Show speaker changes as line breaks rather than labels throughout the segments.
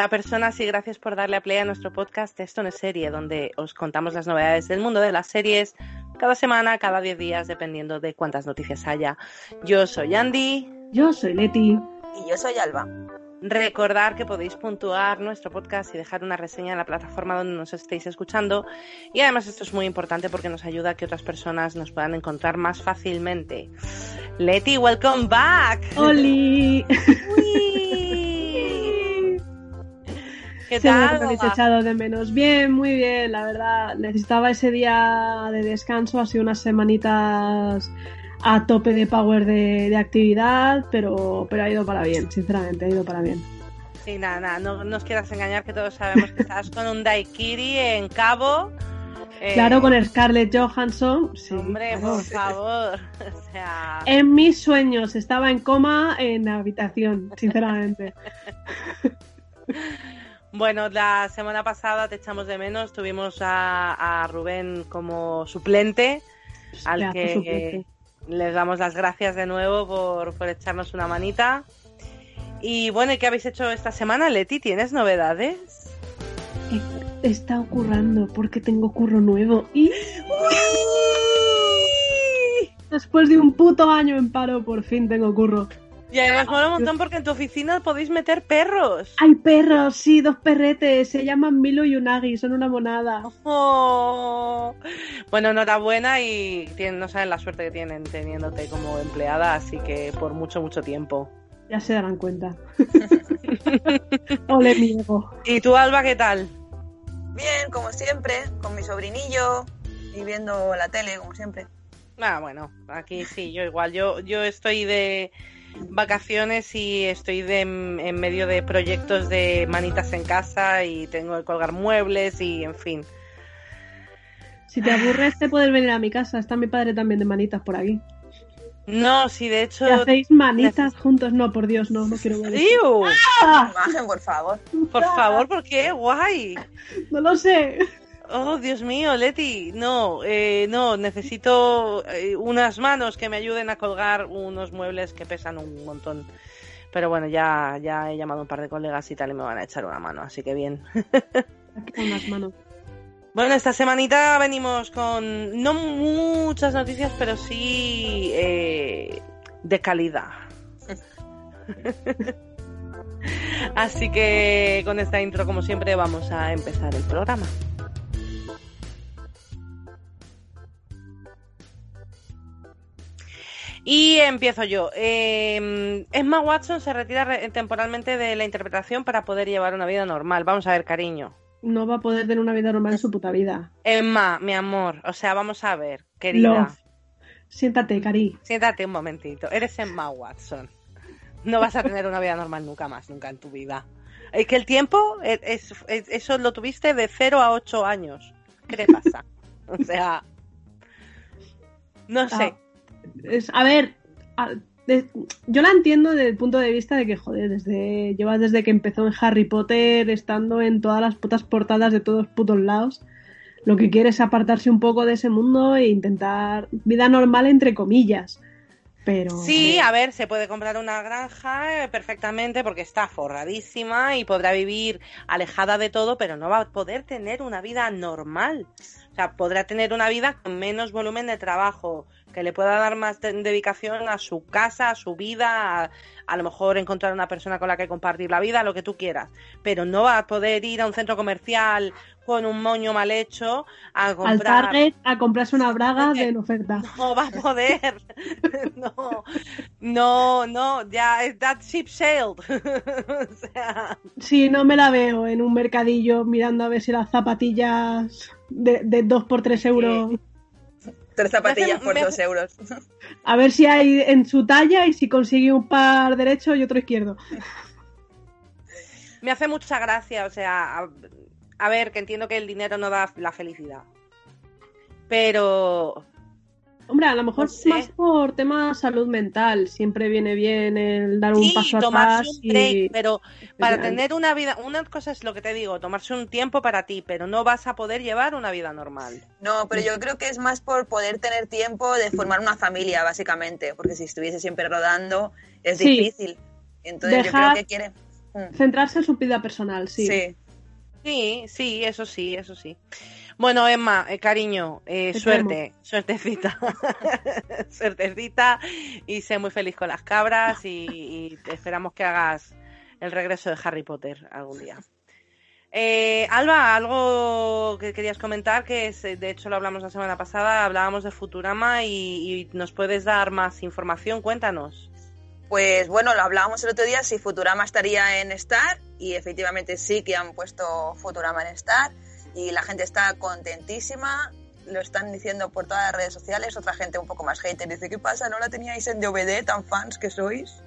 Hola personas y gracias por darle a play a nuestro podcast Esto no es serie, donde os contamos las novedades del mundo de las series cada semana, cada 10 días, dependiendo de cuántas noticias haya. Yo soy Andy.
Yo soy Leti.
Y yo soy Alba.
Recordar que podéis puntuar nuestro podcast y dejar una reseña en la plataforma donde nos estéis escuchando. Y además esto es muy importante porque nos ayuda a que otras personas nos puedan encontrar más fácilmente. Leti, welcome back.
¡Oli!
¿Qué tal?
que me habéis echado de menos. Bien, muy bien, la verdad. Necesitaba ese día de descanso, así unas semanitas a tope de power de, de actividad, pero, pero ha ido para bien, sinceramente, ha ido para bien.
Sí, nada, nada, no nos quieras engañar que todos sabemos que estás con un daiquiri en Cabo. Eh,
Claro, con Scarlett Johansson. Sí,
Hombre,
claro.
por favor. O sea,
En mis sueños, estaba en coma en la habitación, sinceramente.
bueno, la semana pasada te echamos de menos. Tuvimos a, a Rubén como suplente, al que les damos las gracias de nuevo por, por echarnos una manita. Y bueno, ¿y qué habéis hecho esta semana, Leti? ¿Tienes novedades?
Eh, Está ocurrando porque tengo curro nuevo y después de un puto año en paro por fin tengo curro.
Y además mola un montón porque en tu oficina podéis meter perros.
Hay perros, sí, dos perretes, se llaman Milo y Unagi, son una monada.
Oh. Bueno, enhorabuena y tienen, no saben la suerte que tienen teniéndote como empleada, así que por mucho, mucho tiempo.
Ya se darán cuenta. Ole mi ego.
¿Y tú, Alba, qué tal?
Bien, como siempre, con mi sobrinillo y viendo la tele, como siempre.
Ah, bueno, aquí sí, yo igual. Yo, yo estoy de vacaciones y estoy de, en medio de proyectos de manitas en casa y tengo que colgar muebles y, en fin.
Si te aburres, te puedes venir a mi casa. Está mi padre también de manitas por aquí.
No, sí, de hecho...
¿Qué hacéis manitas juntos? No, por Dios, no, no quiero ver eso. ¡Ah!
Imagen, por favor.
Por favor, ¿por qué? Guay.
No lo sé.
Oh, Dios mío, Leti, no, eh, no, necesito eh, unas manos que me ayuden a colgar unos muebles que pesan un montón. Pero bueno, ya, ya he llamado a un par de colegas y tal y me van a echar una mano, así que bien.
Las manos.
Bueno, esta semanita venimos con no muchas noticias, pero sí eh, de calidad. Así que con esta intro, como siempre, vamos a empezar el programa. Y empiezo yo. Eh, Emma Watson se retira re- temporalmente de la interpretación para poder llevar una vida normal. Vamos a ver, cariño.
No va a poder tener una vida normal en su puta vida.
Emma, mi amor, o sea, vamos a ver, querida.
Love. Siéntate, Cari.
Siéntate un momentito. Eres Emma Watson. No vas a tener una vida normal nunca más, nunca en tu vida. Es que el tiempo, es, es- es- eso lo tuviste de 0 a 8 años. ¿Qué te pasa? O sea, no sé.
Ah, es- a ver, a- de- yo la entiendo desde el punto de vista de que, joder, desde, lleva desde que empezó en Harry Potter, estando en todas las putas portadas de todos putos lados. Lo que quiere es apartarse un poco de ese mundo e intentar vida normal, entre comillas. Pero.
Sí, a ver, se puede comprar una granja eh, perfectamente porque está forradísima y podrá vivir alejada de todo, pero no va a poder tener una vida normal. O sea, podrá tener una vida con menos volumen de trabajo, que le pueda dar más de- dedicación a su casa, a su vida, a, a lo mejor encontrar una persona con la que compartir la vida, lo que tú quieras. Pero no va a poder ir a un centro comercial con un moño mal hecho a
al
comprar
Target a comprarse una braga de en oferta.
no va a poder. No, no, no, ya, that ship sailed. O sea,
Sí, no me la veo en un mercadillo mirando a ver si las zapatillas de, de 2 por 3 euros.
Tres zapatillas por dos euros.
A ver si hay en su talla y si consigue un par derecho y otro izquierdo.
me hace mucha gracia, o sea, a, a ver, que entiendo que el dinero no da la felicidad. Pero
Hombre, a lo mejor
No sé.
más por tema salud mental. Siempre viene bien el dar un
sí,
paso
tomarse
atrás
un break,
y...
pero para
Genial.
tener una vida, una cosa es lo que te digo, tomarse un tiempo para ti, pero no vas a poder llevar una vida normal.
No, pero yo creo que es más por poder tener tiempo de formar una familia, básicamente. Porque si estuviese siempre rodando, es
Sí.
difícil. Entonces yo
Dejar-
creo que quiere. Mm.
Centrarse en su vida personal, sí.
Sí.
Sí, sí, eso sí, eso sí. Bueno, Emma, eh, cariño, eh,
Te
suerte, suertecita. suertecita y sé muy feliz con las cabras y, y te esperamos que hagas el regreso de Harry Potter algún día. Eh, Alba, algo que querías comentar, que es, eh, de hecho lo hablamos la semana pasada, hablábamos de Futurama y, y nos puedes dar más información, cuéntanos.
Pues bueno, lo hablábamos el otro día si Futurama estaría en Star y efectivamente sí que han puesto Futurama en Star y la gente está contentísima, lo están diciendo por todas las redes sociales, otra gente un poco más hater dice, ¿qué pasa? ¿No la teníais en DVD tan fans que sois?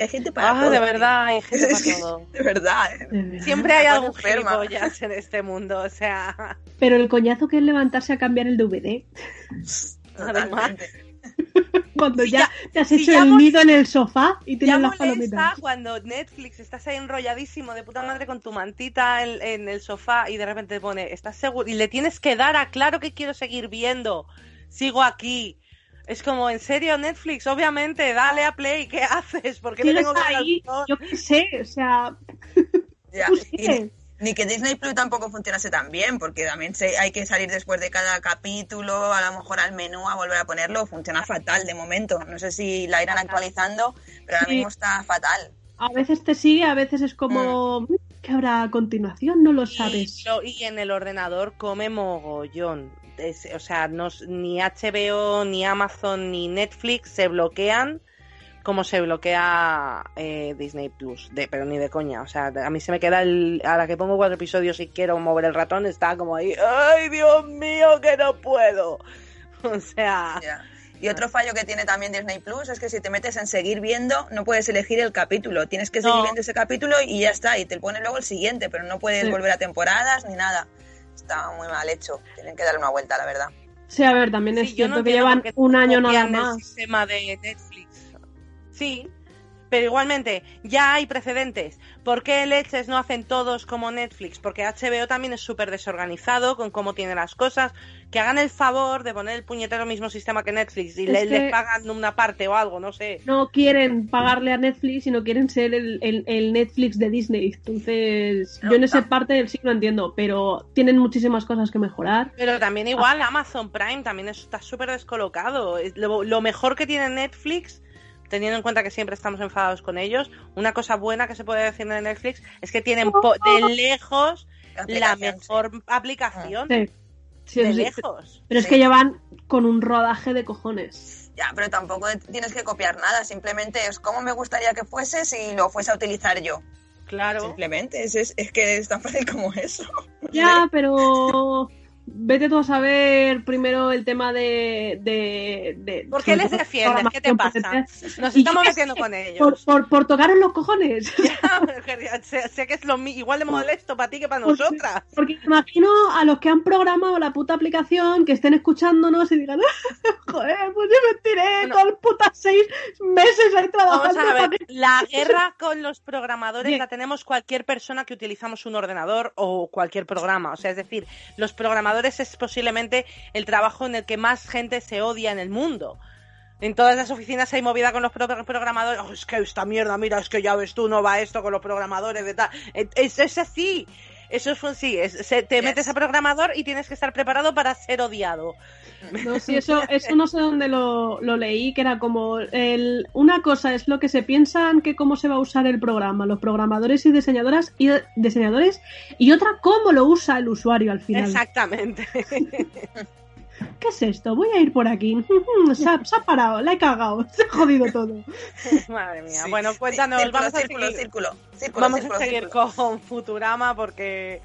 Hay gente para
Ah,
todo,
de verdad, hay gente
Es
para todo.
De verdad, ¿eh?
Siempre hay algún gilipollas en este mundo, o sea,
Pero el coñazo que es levantarse a cambiar el DVD.
Además.
Cuando ya, te has hecho el nido en el sofá y tienes las palomitas.
cuando Netflix estás ahí enrolladísimo de puta madre con tu mantita en, en el sofá y de repente te pone, ¿estás seguro? Y le tienes que dar a claro que quiero seguir viendo, sigo aquí. Es como, ¿en serio Netflix? Obviamente, dale a play, ¿qué haces? ¿Por qué le tengo que
ahí, yo qué sé, o sea,
Ya, y-. Ni que Disney Plus tampoco funcionase tan bien, porque también se, hay que salir después de cada capítulo, a lo mejor al menú a volver a ponerlo. Funciona fatal de momento. No sé si la irán actualizando, pero ahora
Sí.
mismo está fatal.
A veces te sigue, a veces es como,
Mm.
¿qué habrá a continuación? No lo
Y,
sabes.
lo- y en el ordenador come mogollón. Es- o sea, no, ni HBO, ni Amazon, ni Netflix se bloquean como se bloquea eh, Disney Plus. De, pero ni de coña. O sea, a mí se me queda el. A la que pongo cuatro episodios y quiero mover el ratón, está como ahí. ¡Ay, Dios mío, que no puedo! O sea.
Y otro fallo que tiene también Disney Plus es que si te metes en seguir viendo, no puedes elegir el capítulo. Tienes que seguir
No.
viendo ese capítulo y ya está. Y te pone luego el siguiente, pero no puedes
Sí.
volver a temporadas ni nada. Está muy mal hecho. Tienen que darle una vuelta, la verdad.
Sí, a ver, también es
Sí, yo
cierto
no
que llevan un año nada
copian el
más.
sistema de Netflix. Sí, pero igualmente ya hay precedentes. ¿Por qué leches no hacen todos como Netflix? Porque HBO también es súper desorganizado con cómo tiene las cosas. Que hagan el favor de poner el puñetero mismo sistema que Netflix y
Es
le- les pagan una parte o algo, no sé.
No quieren pagarle a Netflix, sino quieren ser el, el- el Netflix de Disney. Entonces,
No,
yo en esa
no.
parte sí lo entiendo, pero tienen muchísimas cosas que mejorar.
Pero también igual Amazon Prime también está súper descolocado. Es Lo, lo mejor que tiene Netflix, teniendo en cuenta que siempre estamos enfadados con ellos, una cosa buena que se puede decir de Netflix es que tienen po- de lejos la mejor aplicación.
Sí. Sí,
de lejos.
Pero es
Sí.
que llevan con un rodaje de cojones.
Ya, pero tampoco tienes que copiar nada. Simplemente es como me gustaría que fuese si lo fuese a utilizar yo.
Claro.
Simplemente, es, es, es que es tan fácil como eso.
Ya, pero vete tú a saber primero el tema de... de, de
¿Por qué les defiendes? ¿Qué te pasa?
porque
Nos estamos metiendo con ellos.
por, por tocar en los cojones.
sé, sé que es lo igual de molesto para ti que para
Porque-
nosotras.
Porque imagino a los que han programado la puta aplicación que estén escuchándonos y digan, joder, pues yo me tiré las putas seis meses ahí
Vamos
trabajando.
a
para
ver,
que-
la guerra con los programadores
Bien.
la tenemos cualquier persona que utilizamos un ordenador o cualquier programa. O sea, es decir, los programadores es posiblemente el trabajo en el que más gente se odia en el mundo. En todas las oficinas hay movida con los pro- programadores. "Oh, es que esta mierda, mira, es que ya ves tú, no va esto con los programadores de tal. Es, es así. Eso es sí, es- se- te
Yes.
metes a programador y tienes que estar preparado para ser odiado.
No, sí, eso, eso no sé dónde lo, lo leí, que era como el, una cosa es lo que se piensan que cómo se va a usar el programa, los programadores y diseñadoras y diseñadores, y otra cómo lo usa el usuario al final.
Exactamente.
¿Qué es esto? Voy a ir por aquí. Se ha, se ha parado, la he cagado, se ha jodido todo.
Madre mía.
Sí.
Bueno, cuéntanos,
Círculo,
vamos a
círculo,
seguir.
círculo, círculo,
Vamos
círculo,
a seguir
círculo.
con Futurama porque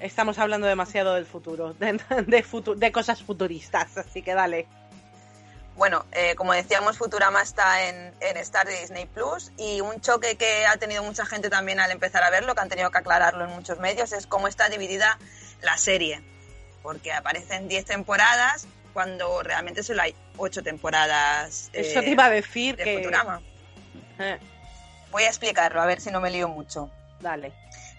estamos hablando demasiado del futuro, de, de, futu- de cosas futuristas, así que dale.
Bueno, eh, como decíamos, Futurama está en, en Star de Disney Plus y un choque que ha tenido mucha gente también al empezar a verlo, que han tenido que aclararlo en muchos medios, es cómo está dividida la serie. Porque aparecen 10 temporadas cuando realmente solo hay 8 temporadas eh,
Eso te iba a decir
de
que...
Futurama.
Eh,
Voy a explicarlo, a ver si no me lío mucho.
dale.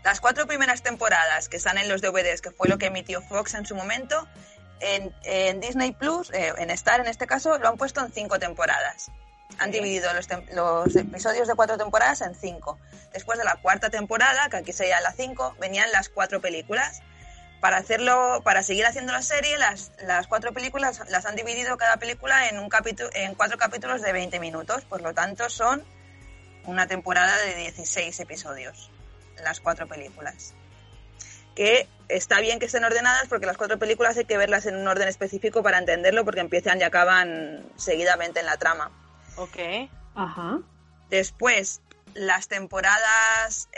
Las cuatro primeras temporadas que están en los DVDs, que fue lo que emitió Fox en su momento, en, en Disney Plus, eh, en Star en este caso, lo han puesto en cinco temporadas. Han dividido los, los, episodios de cuatro temporadas en cinco. Después de la cuarta temporada, que aquí sería la cinco, venían las cuatro películas. Para hacerlo, para seguir haciendo la serie, las, las cuatro películas las han dividido cada película en un capítulo, en cuatro capítulos de 20 minutos. Por lo tanto, son una temporada de 16 episodios, las cuatro películas. Que está bien que estén ordenadas porque las cuatro películas hay que verlas en un orden específico para entenderlo porque empiezan y acaban seguidamente en la trama.
Ok.
Ajá.
Después, las temporadas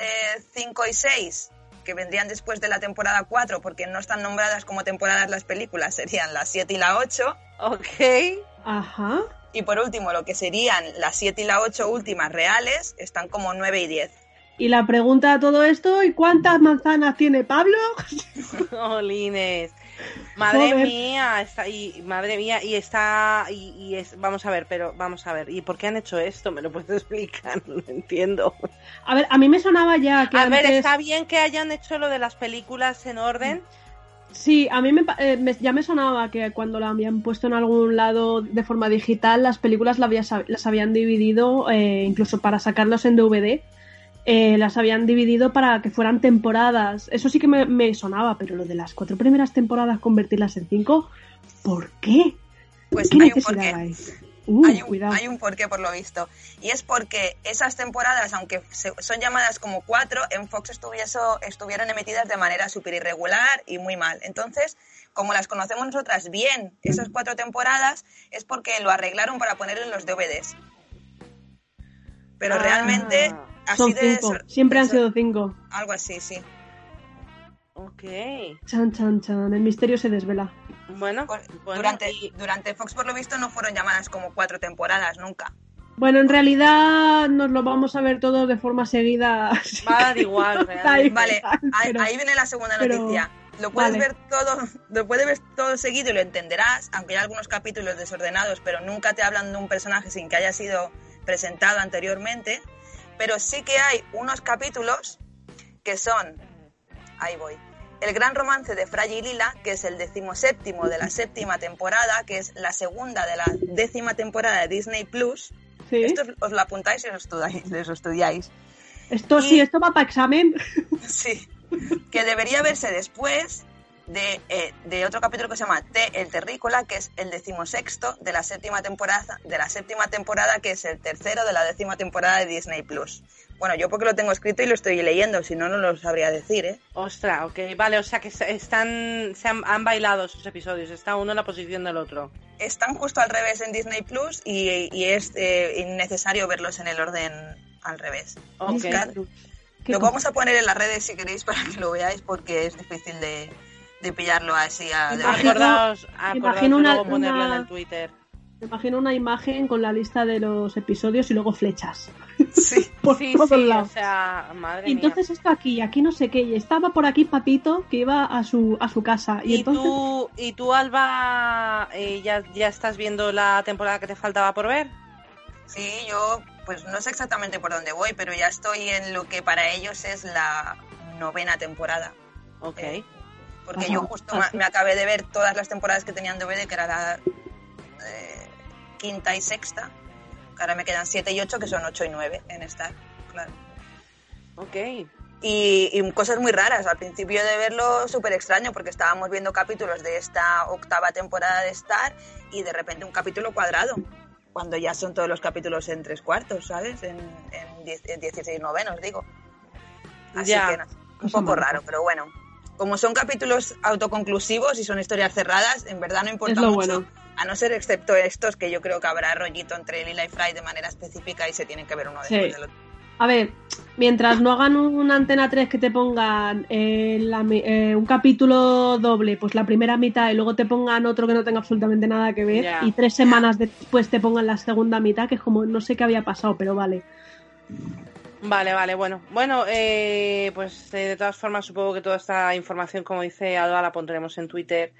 5 y 6 que vendrían después de la temporada 4, porque no están nombradas como temporadas las películas, serían la 7 y la 8.
Ok.
Ajá.
Y por último, lo que serían las 7 y la 8 últimas reales, están como 9 y 10.
Y la pregunta a todo esto, ¿y cuántas manzanas tiene Pablo?
Jolines. Madre mía, está y madre mía, y está y, y, es vamos a ver, pero vamos a ver, ¿y por qué han hecho esto? ¿Me lo puedes explicar? No lo entiendo.
A ver, a mí me sonaba ya que
A
antes...
ver, está bien que hayan hecho lo de las películas en orden.
Sí, a mí me, eh, me, ya me sonaba que cuando la habían puesto en algún lado de forma digital, las películas la había, las habían dividido, eh, incluso para sacarlos en DVD, eh, las habían dividido para que fueran temporadas. Eso sí que me, me, sonaba, pero lo de las cuatro primeras temporadas convertirlas en cinco, ¿por qué?
Pues
¿Qué
hay un porqué.
hay? Uh,
hay, un,
cuidado.
hay un porqué por lo visto. Y es porque esas temporadas, aunque se, son llamadas como cuatro, en Fox estuvieso, estuvieron emitidas de manera súper irregular y muy mal. Entonces, como las conocemos nosotras bien, esas cuatro temporadas, es porque lo arreglaron para poner en los DVDs. Pero
Ah.
realmente, así
Son
de...
cinco. Siempre han sido cinco.
Algo así, sí.
Ok.
Chan, chan, chan. El misterio se desvela.
Bueno,
Por-
bueno,
durante,
y-
durante Fox, por lo visto, no fueron llamadas como cuatro temporadas nunca.
Bueno, en realidad nos lo vamos a ver todos de forma seguida.
va a dar igual, realmente.
Vale, ahí,
pero-
ahí viene la segunda
pero-
noticia. Lo puedes
vale.
ver todo, lo puedes ver todo seguido y lo entenderás, aunque hay algunos capítulos desordenados, pero nunca te hablan de un personaje sin que haya sido presentado anteriormente. Pero sí que hay unos capítulos que son, ahí voy, el gran romance de Fray y Lila, que es el decimoséptimo de la séptima temporada, que es la segunda de la décima temporada de Disney Plus.
Sí.
Esto os- lo apuntáis y os estudiáis. les estudiáis.
Esto
y-
sí, esto va para examen.
Sí, que debería verse después de, eh, de otro capítulo que se llama T, el terrícola, que es el decimosexto de la séptima temporada, de la séptima temporada, que es el tercero de la décima temporada de Disney Plus. Bueno, yo porque lo tengo escrito y lo estoy leyendo, si no, no lo sabría decir, ¿eh?
Ostras, ok, vale, o sea que se- están, se han, han bailado sus episodios, está uno en la posición del otro.
Están justo al revés en Disney Plus y, y es eh, innecesario verlos en el orden al revés.
Ok.
Buscad.
Qué
Lo vamos a poner en las redes si queréis para que lo veáis porque es difícil de, de pillarlo así a, de
Acordaos, acordaos
imagino
de
una-
luego ponerlo
una-
en el Twitter.
Me imagino una imagen con la lista de los episodios y luego flechas.
Sí.
Por
Sí,
todos
sí, o
lados.
sea, madre
Y entonces esto aquí, aquí no sé qué, y estaba por aquí Patito que iba a su, a su casa.
mía.
Y,
¿Y,
entonces,
tú, y tú, Alba, eh, ya, ya estás viendo la temporada que te faltaba por ver?
Sí, yo pues no sé exactamente por dónde voy, pero ya estoy en lo que para ellos es la novena temporada.
Ok.
Eh, porque
Ajá,
yo justo me, me acabé de ver todas las temporadas que tenían DVD, que era la eh, quinta y sexta. Ahora me quedan siete y ocho, que son ocho y nueve en Star, claro.
Ok.
Y, y cosas muy raras. Al principio de verlo súper extraño porque estábamos viendo capítulos de esta octava temporada de Star y de repente un capítulo cuadrado. Cuando ya son todos los capítulos en tres cuartos, ¿sabes? En, en, diez- en 16 novenos, digo. Así
Ya.
que no, un poco raro, pero bueno. Como son capítulos autoconclusivos y son historias cerradas, en verdad no importa
Es lo
mucho.
bueno.
A no ser excepto estos, que yo creo que habrá rollito entre Lila y Fry de manera específica y se tienen que ver uno
Sí.
después del otro.
a ver, mientras no hagan una antena 3 que te pongan eh, la eh, un capítulo doble, pues la primera mitad, y luego te pongan otro que no tenga absolutamente nada que ver,
Ya.
y tres semanas después te pongan la segunda mitad, que es como no sé qué había pasado, pero vale.
Vale, vale, bueno. Bueno, eh, pues eh, de todas formas supongo que toda esta información, como dice Alba, la pondremos en Twitter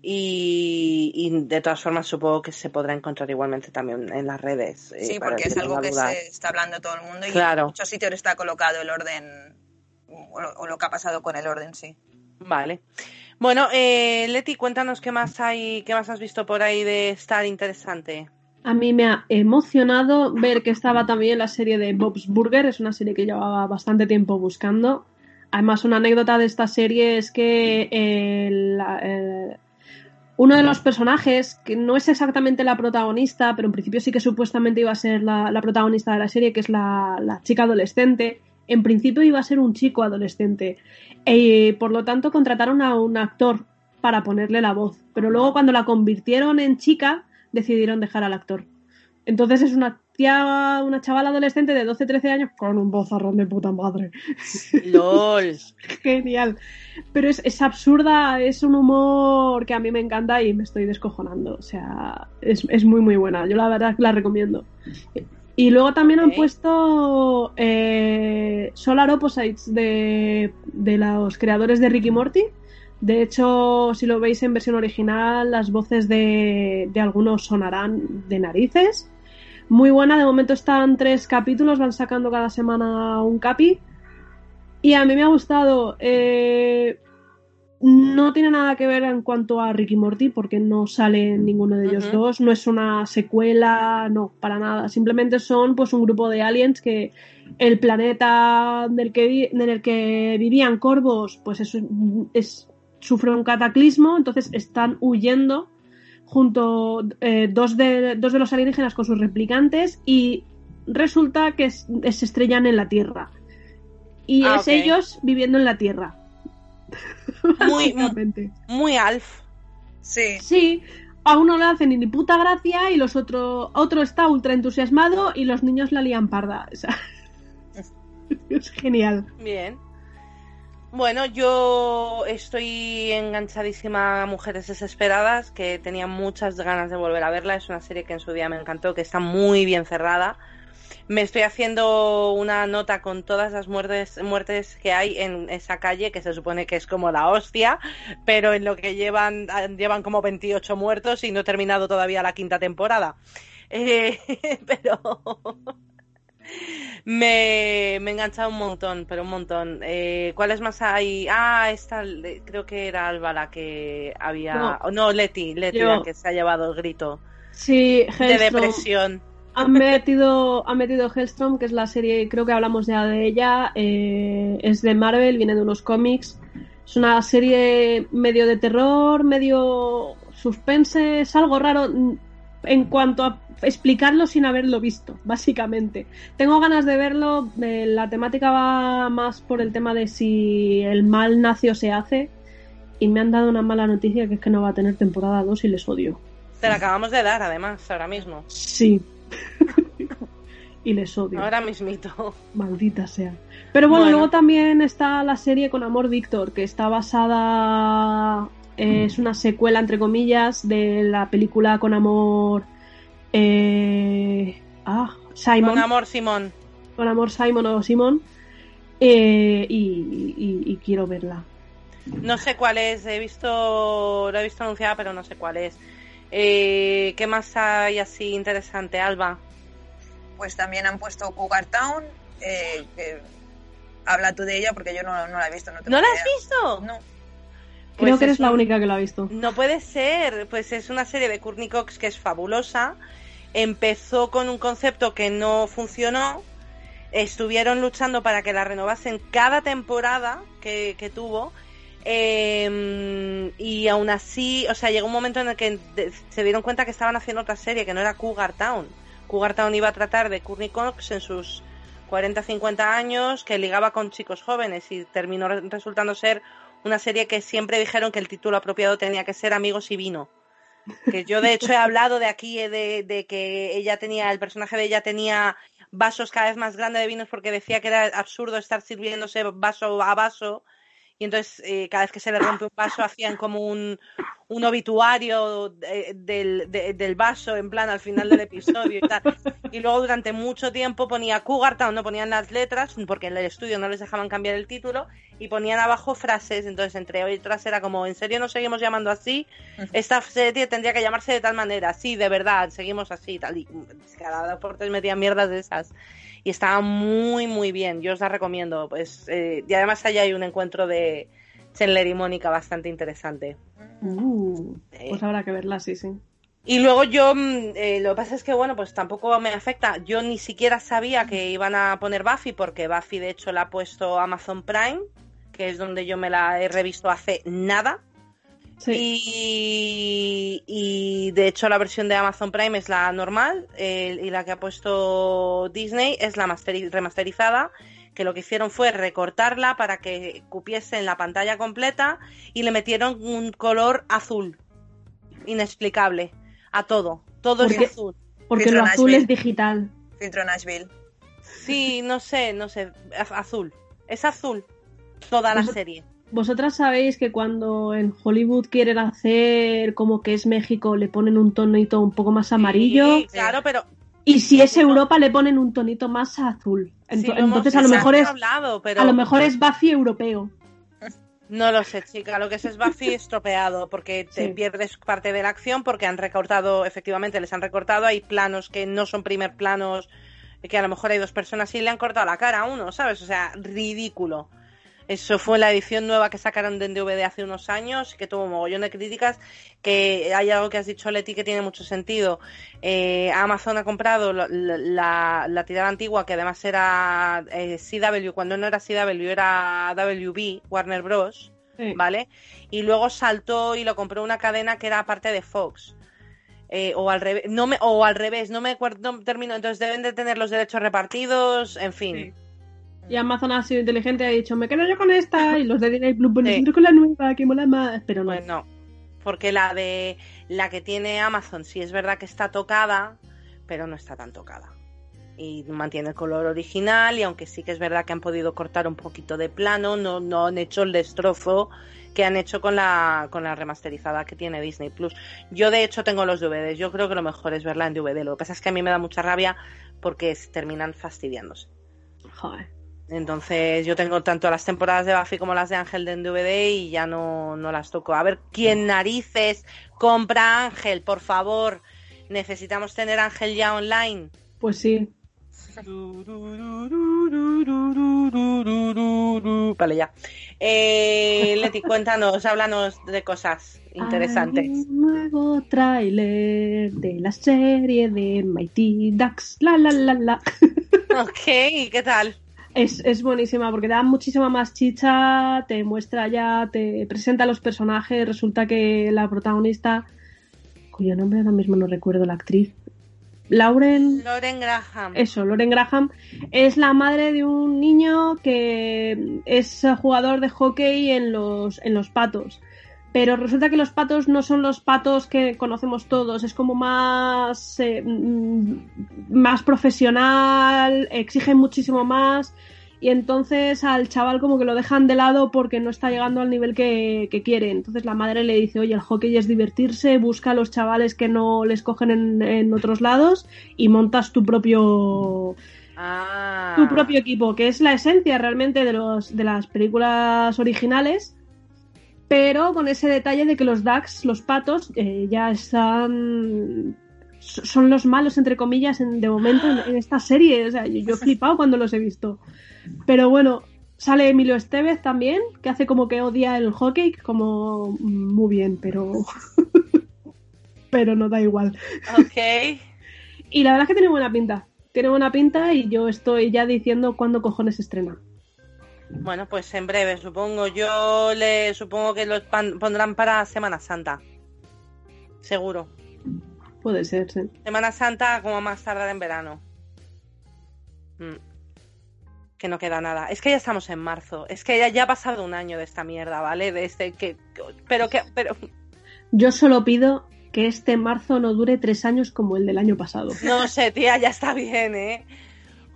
y, y de todas formas supongo que se podrá encontrar igualmente también en las redes. eh,
Sí, porque es algo que se está hablando todo el mundo y
Claro.
en muchos sitios está colocado el orden o lo, o lo que ha pasado con el orden, sí.
Vale. Bueno, eh, Leti, cuéntanos qué más hay, qué más has visto por ahí de estar interesante.
A mí me ha emocionado ver que estaba también la serie de Bob's Burger, es una serie que llevaba bastante tiempo buscando. Además, una anécdota de esta serie es que el, el, uno de los personajes, que no es exactamente la protagonista, pero en principio sí que supuestamente iba a ser la, protagonista de la serie, que es la, la, chica adolescente, en principio iba a ser un chico adolescente. Y por lo tanto contrataron a un actor para ponerle la voz. Pero luego cuando la convirtieron en chica, decidieron dejar al actor. Entonces es una tía, una chavala adolescente de 12-13 años con un vozarrón de puta madre.
LOL.
Genial. Pero es, es, absurda, es un humor que a mí me encanta y me estoy descojonando. O sea, es, es muy, muy buena. Yo la verdad la recomiendo. Y luego también okay. han puesto eh, Solar Opposites de, de los creadores de Ricky Morty. De hecho, si lo veis en versión original, las voces de, de algunos sonarán de narices. Muy buena, de momento están tres capítulos, van sacando cada semana un capi. Y a mí me ha gustado. Eh, no tiene nada que ver en cuanto a Ricky Morty, porque no sale ninguno de ellos uh -huh. dos. No es una secuela, no, para nada. Simplemente son pues un grupo de aliens que el planeta del que, en el que vivían corvos, pues es, es sufre un cataclismo, entonces están huyendo junto eh, dos, de, dos de los alienígenas con sus replicantes y resulta que es, se estrellan en la Tierra. Y ah, es okay. ellos viviendo en la Tierra.
Muy, muy Alf.
Sí.
Sí, a uno le hacen ni puta gracia y los otro, otro está ultra entusiasmado y los niños la lían parda. O sea, es genial.
Bien. Bueno, yo estoy enganchadísima a Mujeres Desesperadas, que tenía muchas ganas de volver a verla. Es una serie que en su día me encantó, que está muy bien cerrada. Me estoy haciendo una nota con todas las muertes, muertes que hay en esa calle, que se supone que es como la hostia, pero en lo que llevan, llevan como 28 muertos y no he terminado todavía la quinta temporada. Eh, pero me, me he enganchado un montón, pero un montón. Eh, ¿Cuáles más hay? Ah, esta, creo que era Alba la que había. No, oh, no Leti, Leti la que se ha llevado el grito.
Sí,
Hellstrom. De depresión.
Han metido, han metido Hellstrom, que es la serie, creo que hablamos ya de ella. Eh, es de Marvel, viene de unos cómics. Es una serie medio de terror, medio suspense, es algo raro en cuanto a explicarlo sin haberlo visto, básicamente. Tengo ganas de verlo, eh, la temática va más por el tema de si el mal nace o se hace, y me han dado una mala noticia que es que no va a tener temporada 2 y les odio.
Te la acabamos de dar, además, ahora mismo.
Sí. y les odio.
Ahora mismito.
Maldita sea. Pero bueno, bueno, luego también está la serie con Amor Víctor, que está basada es una secuela, entre comillas, de la película Con Amor. Eh, ah, Simon.
Con Amor Simón.
Con Amor Simon o Simón. Eh, y, y, y, quiero verla.
No sé cuál es, he visto, lo he visto anunciada, pero no sé cuál es. Eh, ¿Qué más hay así interesante, Alba?
Pues también han puesto Cougar Town, eh, que habla tú de ella porque yo no, no la he visto. ¿No,
¿No la has visto?
No.
Creo pues que eres la única que lo ha visto.
No puede ser, pues es una serie de Courtney Cox que es fabulosa. Empezó con un concepto que no funcionó. Estuvieron luchando para que la renovasen cada temporada que, que tuvo. Eh, y aún así, o sea, llegó un momento en el que se dieron cuenta que estaban haciendo otra serie, que no era Cougar Town. Cougar Town iba a tratar de Courtney Cox en sus 40, 50 años, que ligaba con chicos jóvenes y terminó resultando ser una serie que siempre dijeron que el título apropiado tenía que ser Amigos y Vino. Que yo de hecho he hablado de aquí de, de, que ella tenía, el personaje de ella tenía vasos cada vez más grandes de vinos porque decía que era absurdo estar sirviéndose vaso a vaso y entonces eh, cada vez que se le rompe un vaso hacían como un, un obituario de, del, de, del vaso en plan al final del episodio y tal. Y luego durante mucho tiempo ponía Cougar Town, no ponían las letras porque en el estudio no les dejaban cambiar el título y ponían abajo frases, entonces entre otras era como, ¿en serio nos seguimos llamando así? Esta serie tendría que llamarse de tal manera, sí, de verdad, seguimos así, tal. Y cada dos por tres metían mierdas de esas y estaba muy muy bien. Yo os la recomiendo. Pues eh, y además allá hay un encuentro de Chandler y Mónica bastante interesante.
Uh, pues habrá que verla sí sí.
Y luego yo, mm, eh, lo que pasa es que, bueno, pues tampoco me afecta. Yo ni siquiera sabía que iban a poner Buffy, porque Buffy de hecho la ha puesto Amazon Prime, que es donde yo me la he revisto hace nada. Y, y, de hecho la versión de Amazon Prime es la normal eh, y la que ha puesto Disney es la remasterizada que lo que hicieron fue recortarla para que cupiese en la pantalla completa y le metieron un color azul inexplicable a todo. Todo es azul.
Porque lo azul es digital.
Filtro Nashville.
Sí, no sé, no sé. Azul. Es azul. Toda la serie.
Vosotras sabéis que cuando en Hollywood quieren hacer como que es México, le ponen un tonito un poco más amarillo.
claro, pero.
Y si es Europa, le ponen un tonito más azul. Entonces, a lo mejor es. A lo mejor es Buffy europeo.
No lo sé, chica. Lo que es es Buffy estropeado, porque te pierdes parte de la acción, porque han recortado, efectivamente, les han recortado. Hay planos que no son primer planos, que a lo mejor hay dos personas y le han cortado la cara a uno, ¿sabes? O sea, ridículo. Eso fue la edición nueva que sacaron de DVD hace unos años, que tuvo un mogollón de críticas, que hay algo que has dicho, Leti, que tiene mucho sentido. Eh, Amazon ha comprado la, la, tirada antigua, que además era eh, CW, cuando no era CW, era WB, Warner Bros., ¿vale? Y luego saltó y lo compró una cadena que era parte de Fox. Eh, o al revés, no me, o al revés, no me acuerdo, termino, entonces deben de tener los derechos repartidos, en fin.
Y Amazon ha sido inteligente y ha dicho, me quedo yo con esta y los de Disney Plus, bueno, con la nueva, que mola más, pero no.
Pues no, porque la de la que tiene Amazon sí es verdad que está tocada, pero no está tan tocada. Y mantiene el color original y aunque sí que es verdad que han podido cortar un poquito de plano, no, no han hecho el destrozo que han hecho con la, con la remasterizada que tiene Disney Plus. Yo de hecho tengo los DVDs, yo creo que lo mejor es verla en DVD. Lo que pasa es que a mí me da mucha rabia porque terminan fastidiándose.
Joder.
Entonces yo tengo tanto las temporadas de Buffy como las de Ángel de DVD y ya no, no las toco. A ver, ¿quién narices compra Ángel? Por favor, necesitamos tener Ángel ya online.
Pues sí.
Vale, ya. Eh, Leti, cuéntanos, háblanos de cosas interesantes.
Hay un nuevo tráiler de la serie de Mighty Ducks. La la la la.
Ok, ¿qué tal?
Es, es, buenísima porque da muchísima más chicha, te muestra ya, te presenta a los personajes. Resulta que la protagonista, cuyo nombre ahora mismo no recuerdo, la actriz, Lauren.
Lauren Graham.
Eso, Lauren Graham. Es la madre de un niño que es jugador de hockey en los, en los patos. Pero resulta que los patos no son los patos que conocemos todos, es como más, eh, mm, más profesional, exigen muchísimo más y entonces al chaval como que lo dejan de lado porque no está llegando al nivel que, quiere. Entonces la madre le dice, oye, el hockey es divertirse, busca a los chavales que no les cogen en, otros lados y montas tu propio...
Ah.
tu propio equipo, que es la esencia realmente de, los, de las películas originales, pero con ese detalle de que los ducks, los patos, eh, ya están son los malos, entre comillas, en, de momento en, esta serie. O sea, yo, he flipado cuando los he visto. Pero bueno, sale Emilio Estevez también, que hace como que odia el hockey, como mm, muy bien, pero. pero no da igual.
Ok.
y la verdad es que tiene buena pinta. Tiene buena pinta y yo estoy ya diciendo cuándo cojones estrena.
Bueno, pues en breve, supongo. Yo le supongo que lo pondrán para Semana Santa. Seguro.
Puede ser, sí.
Semana Santa como más tardar en verano. Mm. Que no queda nada. Es que ya estamos en marzo. Es que ya, ya ha pasado un año de esta mierda, ¿vale? De este que. Pero que. Pero.
Yo solo pido que este marzo no dure tres años como el del año pasado.
No sé, tía, ya está bien, ¿eh?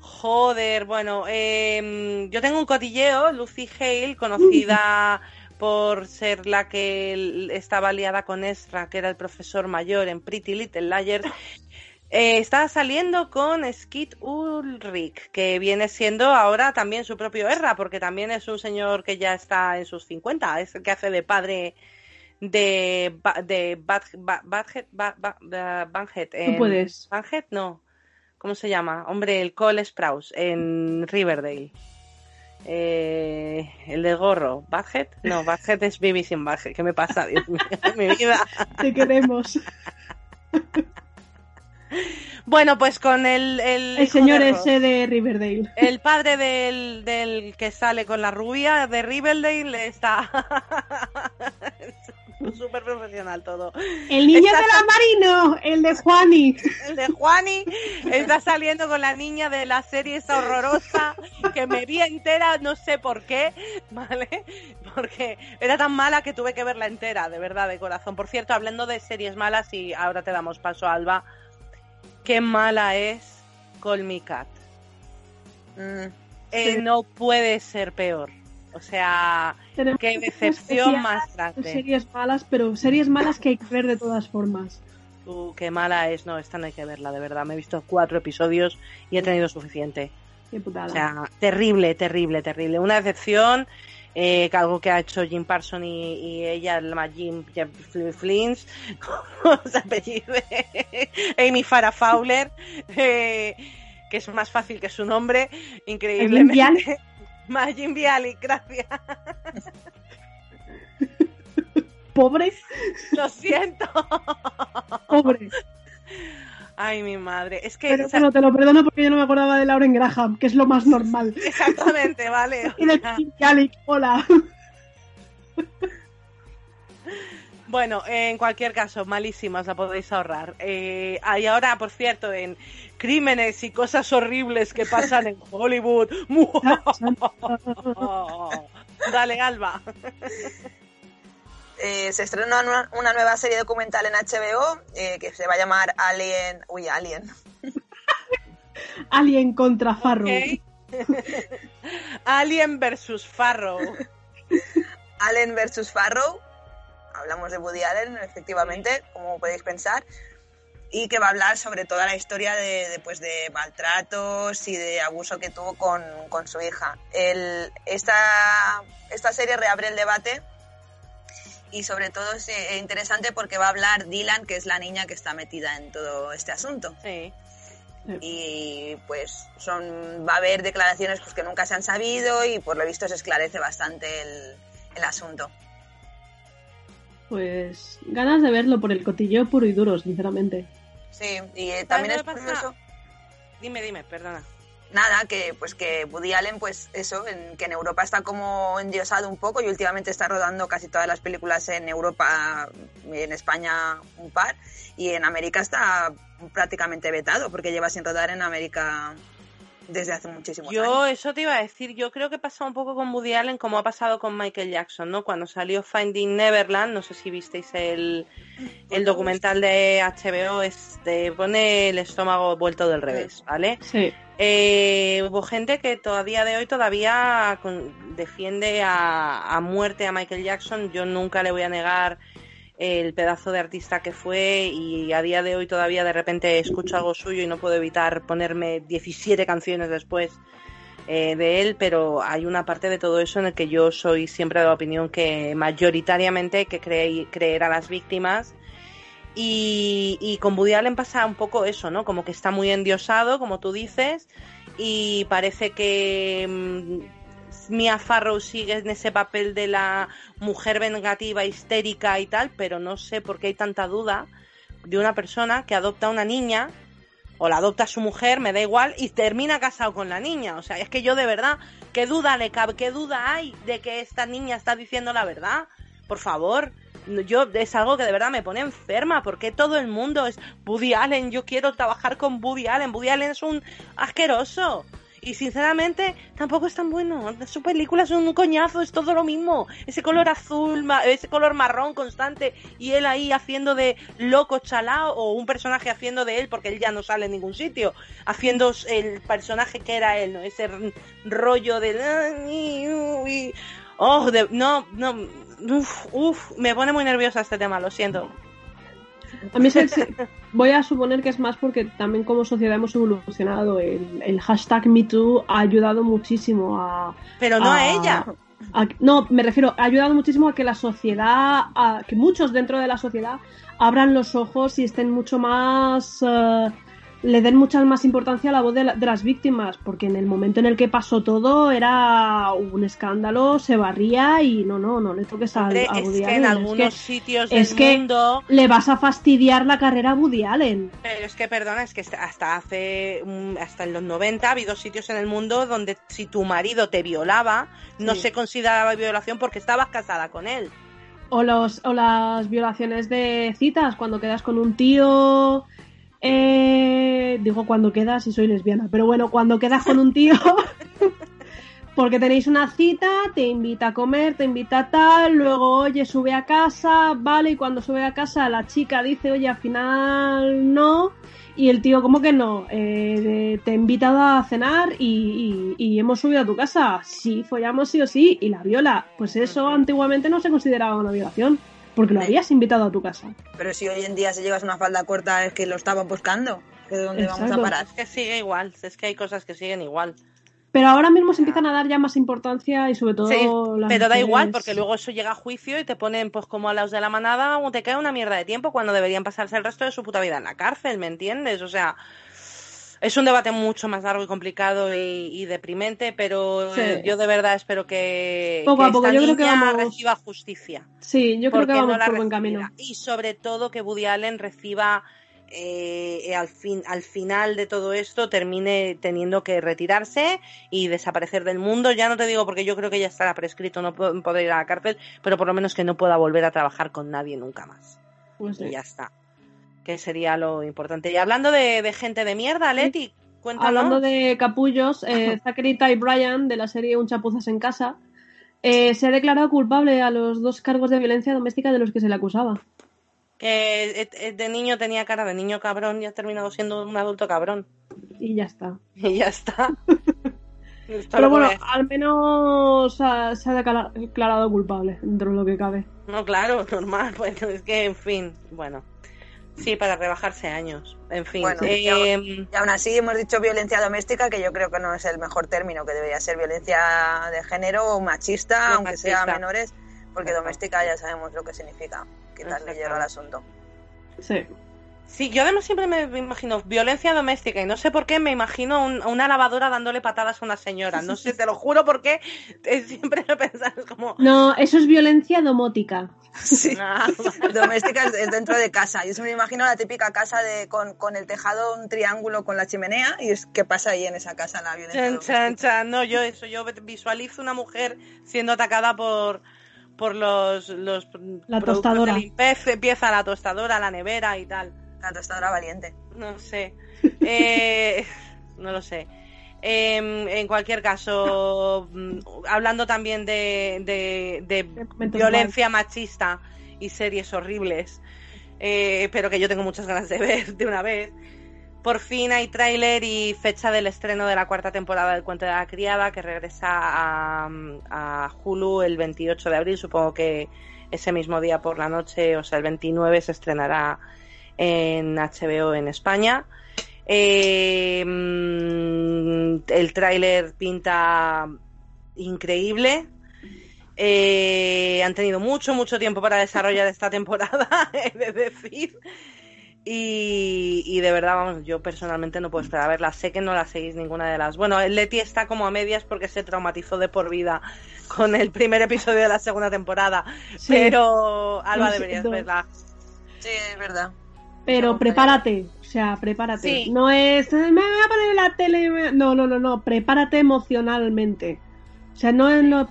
Joder, bueno, em, yo tengo un cotilleo, Lucy Hale, conocida por ser la que estaba liada con Ezra, que era el profesor mayor en Pretty Little Liars, eh, está saliendo con Skid Ulrich, que viene siendo ahora también su propio Ezra, porque también es un señor que ya está en sus 50, es el que hace de padre de, de Badhead,
¿Tú puedes?
Badhead, no. ¿Cómo se llama? Hombre, el Cole Sprouse en Riverdale. Eh, el de gorro, ¿Badhead? No, Badhead es Baby sin Badhead. ¿Qué me pasa, Dios mío? mi vida.
Te queremos.
Bueno, pues con el... El,
El señor ese de Riverdale.
El padre del, del que sale con la rubia de Riverdale está súper profesional todo.
El niño
Está-
de la Marino, el de Juani.
El de Juani está saliendo con la niña de la serie esa horrorosa que me vi entera, no sé por qué, ¿vale? Porque era tan mala que tuve que verla entera, de verdad, de corazón. Por cierto, hablando de series malas y ahora te damos paso, Alba, qué mala es Call Me Cat.
Mm,
Eh. No puede ser peor. O sea,
Tenemos
qué decepción más
de
grande.
series malas, pero series malas que hay que ver de todas formas.
Uh, qué mala es. No, esta no hay que verla, de verdad. Me he visto cuatro episodios y he tenido suficiente.
Qué putada.
O sea, terrible, terrible, terrible. Una decepción, eh, que algo que ha hecho Jim Parson y, y ella, la Jim, Jim Flins. Amy Farrah Fowler, eh, que es más fácil que su nombre, increíblemente. Majin Bialik, gracias.
Pobre,
Lo siento.
pobre.
Ay, mi madre. Es que...
Pero bueno, te lo perdono porque yo no me acordaba de Lauren Graham, que es lo más normal.
Exactamente, vale.
Y de Callick, hola.
Bueno, en cualquier caso, malísimas, la podéis ahorrar. Eh, y ahora, por cierto, en crímenes y cosas horribles que pasan en Hollywood. Dale, Alba.
eh, se estrena una, una nueva serie documental en HBO eh, que se va a llamar Alien. Uy, Alien.
Alien contra Farrow.
Alien versus Farrow.
Allen versus Farrow. Hablamos de Woody Allen, efectivamente, como podéis pensar. Y que va a hablar sobre toda la historia de, de, pues, de maltratos y de abuso que tuvo con, con su hija. El, esta, esta serie reabre el debate y sobre todo es eh, interesante porque va a hablar Dylan, que es la niña que está metida en todo este asunto.
Sí.
Y pues son va a haber declaraciones pues, que nunca se han sabido y por lo visto se esclarece bastante el, el asunto.
Pues ganas de verlo por el cotilleo puro y duro, sinceramente.
Sí, y eh, también es curioso,
Dime, dime, perdona.
nada, que pues que Woody Allen, pues eso, en, que en Europa está como endiosado un poco y últimamente está rodando casi todas las películas en Europa, en España un par, y en América está prácticamente vetado porque lleva sin rodar en América desde hace muchísimos
Yo,
años.
eso te iba a decir, yo creo que pasa un poco con Woody Allen como ha pasado con Michael Jackson, ¿no? Cuando salió Finding Neverland, no sé si visteis el, el documental de HBO, este, pone el estómago vuelto del revés, ¿vale?
Sí.
Eh, hubo gente que todavía de hoy todavía con- defiende a, a muerte a Michael Jackson. Yo nunca le voy a negar el pedazo de artista que fue y a día de hoy todavía de repente escucho algo suyo y no puedo evitar ponerme 17 canciones después eh, de él, pero hay una parte de todo eso en el que yo soy siempre de la opinión que mayoritariamente hay que creer, creer a las víctimas y, y con Woody Allen pasa un poco eso, ¿no? Como que está muy endiosado, como tú dices, y parece que mm, Mia Farrow sigue en ese papel de la mujer vengativa, histérica y tal, pero no sé por qué hay tanta duda de una persona que adopta a una niña o la adopta a su mujer, me da igual, y termina casado con la niña. O sea, es que yo de verdad, ¿qué duda le cabe? ¿Qué duda hay de que esta niña está diciendo la verdad? Por favor, yo es algo que de verdad me pone enferma porque todo el mundo es Woody Allen, yo quiero trabajar con Woody Allen, Woody Allen es un asqueroso. Y sinceramente, tampoco es tan bueno. Su película es un coñazo, es todo lo mismo. Ese color azul, ese color marrón constante, y él ahí haciendo de loco chalao, o un personaje haciendo de él, porque él ya no sale en ningún sitio, haciendo el personaje que era él, ¿no? Ese rollo de. Oh, de- no, no. Uf, uf, me pone muy nerviosa este tema, lo siento.
A mí se- se- voy a suponer que es más porque también como sociedad hemos evolucionado. El, el hashtag MeToo ha ayudado muchísimo a...
Pero no a
a-
ella.
a- no, me refiero, ha ayudado muchísimo a que la sociedad, a que muchos dentro de la sociedad abran los ojos y estén mucho más... eh, le den mucha más importancia a la voz de, la- de las víctimas, porque en el momento en el que pasó todo era un escándalo, se barría y no, no, no le toques a,
Hombre,
a
es
Woody
que en
Allen,
algunos
es que
sitios del
es que-
mundo
le vas a fastidiar la carrera a Woody Allen.
Pero es que, perdona, es que hasta hace, mm, hasta en los 90 ha habido sitios en el mundo donde si tu marido te violaba, no
Sí.
se consideraba violación porque estabas casada con él.
O, los, o las violaciones de citas, cuando quedas con un tío. Eh, digo cuando quedas y soy lesbiana, pero bueno, cuando quedas con un tío. porque tenéis una cita, te invita a comer, te invita a tal, luego, oye, sube a casa, vale, y cuando sube a casa la chica dice, oye, al final no. Y el tío, ¿cómo que no? Eh, te he invitado a cenar y, y- y hemos subido a tu casa. Sí, follamos sí o sí, y la viola. Pues eso antiguamente no se consideraba una violación, porque lo habías invitado a tu casa.
Pero si hoy en día si llevas una falda corta es que lo estaban buscando. ¿Que ¿De dónde vamos a parar?
Es que sigue igual, es que hay cosas que siguen igual.
Pero ahora mismo se empiezan a dar ya más importancia y sobre todo
Sí,
las
pero da igual, porque luego eso llega a juicio y te ponen pues como a los de la manada o te cae una mierda de tiempo cuando deberían pasarse el resto de su puta vida en la cárcel, ¿me entiendes? O sea, es un debate mucho más largo y complicado y, y deprimente, pero
Sí.
eh, yo de verdad espero que,
Poco
que
a poco,
esta
yo creo que
niña
vamos-
reciba justicia.
Sí, yo creo que
no
vamos
la
por buen camino.
Y sobre todo que Woody Allen reciba eh, al, fin, al final de todo esto termine teniendo que retirarse y desaparecer del mundo. Ya no te digo porque yo creo que ya estará prescrito, no po- podrá ir a la cárcel, pero por lo menos que no pueda volver a trabajar con nadie nunca más.
Pues sí.
Y ya está. Que sería lo importante. Y hablando de, de gente de mierda, Leti, cuéntanos.
Hablando de capullos, eh, Zachary Ty Bryan, de la serie Un chapuzas en casa, eh, se ha declarado culpable a los dos cargos de violencia doméstica de los que se le acusaba.
Que eh, eh, de niño tenía cara de niño cabrón y ha terminado siendo un adulto cabrón.
Y ya está.
Y ya está.
Pero bueno, al menos ha- se ha declara- declarado culpable, dentro de lo que cabe.
No, claro, normal. Bueno, es que, en fin, bueno. Sí, para rebajarse años. En fin.
Bueno,
eh,
Y aún así hemos dicho violencia doméstica, que yo creo que no es el mejor término, que debería ser violencia de género o machista,
No,
aunque sea menores, porque doméstica ya sabemos lo que significa, quitarle hierro al asunto.
Sí.
Sí, yo además siempre me imagino violencia doméstica y no sé por qué me imagino un- una lavadora dándole patadas a una señora. No sé, te lo juro porque siempre lo. Es como.
No, eso es violencia domótica.
Sí.
Ah,
Doméstica es, dentro de casa. Yo me imagino la típica casa de con, con el tejado un triángulo con la chimenea y es qué pasa ahí en esa casa la violencia
Chan, chan,
doméstica.
chan. No, yo eso, yo visualizo una mujer siendo atacada por por los, los
La
productos
tostadora.
de limpieza, empieza la tostadora, la nevera y tal.
La tostadora valiente.
No sé. Eh, no lo sé. Em, en cualquier caso, mm, hablando también de, de- violencia machista y series horribles, eh, pero que yo tengo muchas ganas de ver de una vez. Por fin hay tráiler y fecha del estreno de la cuarta temporada del Cuento de la Criada que regresa a, a Hulu el 28 de abril. Supongo que ese mismo día por la noche, o sea, el 29 se estrenará en HBO en España. Eh, mm, el tráiler pinta increíble. Eh, han tenido mucho, mucho tiempo para desarrollar esta temporada, he de decir. Y, y de verdad, vamos, yo personalmente no puedo esperar a verla. Sé que no la seguís ninguna de las. Bueno, Leti está como a medias porque se traumatizó de por vida con el primer episodio de la segunda temporada.
Sí.
Pero Alba deberías verla.
Sí, es verdad.
Pero prepárate, o sea, prepárate.
Sí.
No es, "Eh, me voy a poner la tele. me-". No, no, no, no, prepárate emocionalmente. O sea, no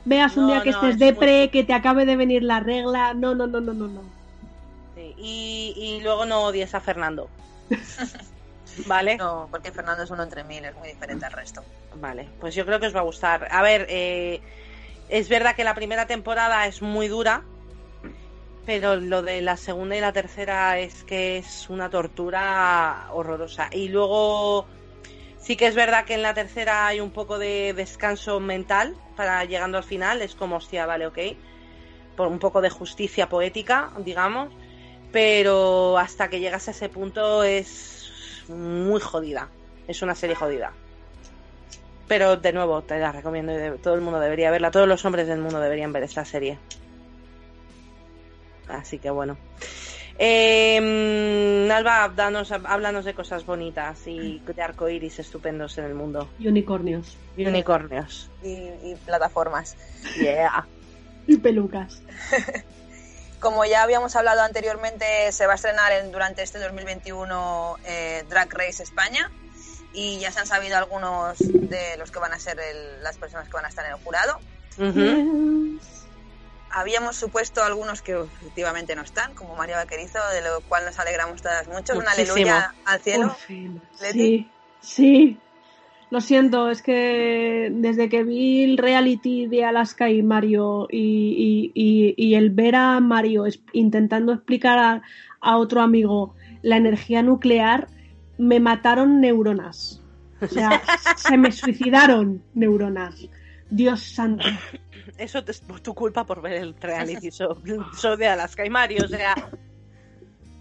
veas un
No,
día que
no,
estés
es
depre,
muy-
que te acabe de venir la regla. No, no, no, no, no, no.
Sí, Y, y luego no odies a Fernando. ¿Vale?
No, porque Fernando es uno entre mil, es muy diferente al resto.
Vale, pues yo creo que os va a gustar. A ver, eh, es verdad que la primera temporada es muy dura, pero lo de la segunda y la tercera es que es una tortura horrorosa. Y luego sí que es verdad que en la tercera hay un poco de descanso mental para llegando al final. Es como, hostia, vale, ok. Por un poco de justicia poética, digamos. Pero hasta que llegas a ese punto es muy jodida. Es una serie jodida. Pero de nuevo, te la recomiendo y todo el mundo debería verla. Todos los hombres del mundo deberían ver esta serie. Así que bueno. Eh, Alba, danos, háblanos de cosas bonitas y de arcoiris estupendos en el mundo.
Y unicornios.
Y unicornios.
Y, y plataformas.
Yeah.
Y pelucas.
Como ya habíamos hablado anteriormente, se va a estrenar en- durante este 2021 eh, Drag Race España y ya se han sabido algunos de los que van a ser el- las personas que van a estar en el jurado.
Yes.
Habíamos supuesto algunos que efectivamente no están, como María Vaquerizo, de lo cual nos alegramos todas mucho. Un
Muchísimo.
aleluya al cielo.
Sí, sí. Lo siento, es que desde que vi el reality de Alaska y Mario y, y- y- y el ver a Mario intentando explicar a, a otro amigo la energía nuclear, me mataron neuronas. O sea, se me suicidaron neuronas. Dios santo.
Eso es por tu culpa por ver el reality show, show de Alaska y Mario. O sea,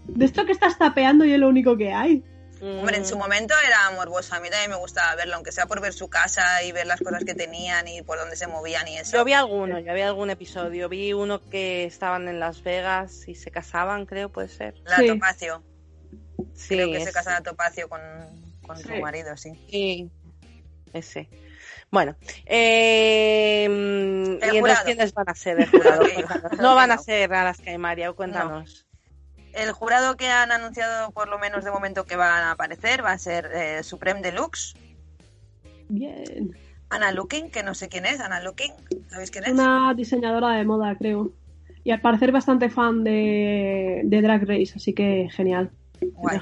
De esto que estás tapeando y es lo único que hay.
Hombre, en su momento era morbosa. A mí también me gustaba verlo, aunque sea por ver su casa y ver las cosas que tenían y por dónde se movían y eso.
Yo vi alguno, yo vi algún episodio. Vi uno que estaban en Las Vegas y se casaban, creo, puede ser.
La
Sí.
Topacio.
Sí,
Creo que se
ese.
casa la Topacio con, con su marido, sí.
Sí, ese. Bueno, eh, y entonces quiénes van a ser el jurado? No van a ser Alaska y Mario, cuéntanos.
El jurado que han anunciado, por lo menos de momento, que van a aparecer va a ser eh, Supreme Deluxe,
Bien.
Ana Looking, que no sé quién es, Ana Looking, ¿sabéis quién
Es
es?
una diseñadora de moda, creo. Y al parecer bastante fan de, de Drag Race, así que genial.
Guay.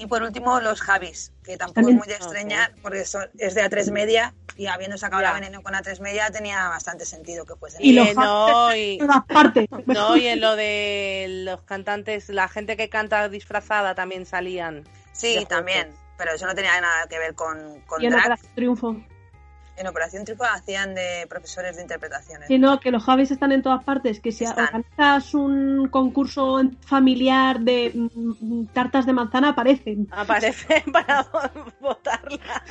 Y por último, los Javis, que tampoco
También-
es muy de extrañar, porque son- es de A3 Media, y habiendo sacado la veneno con A3 Media tenía bastante sentido que fuesen.
Y
Y,
los
eh, no, y,
En todas partes.
no, y en lo de los cantantes, la gente que canta disfrazada también salían.
Sí, también, pero eso no tenía nada que ver con, con
Y en
drag.
Operación Triunfo.
En Operación Triunfo hacían de profesores de interpretaciones.
Que no, que los Javis están en todas partes. Que si
Están.
organizas un concurso familiar de mm, tartas de manzana, aparecen.
Aparece para votarla.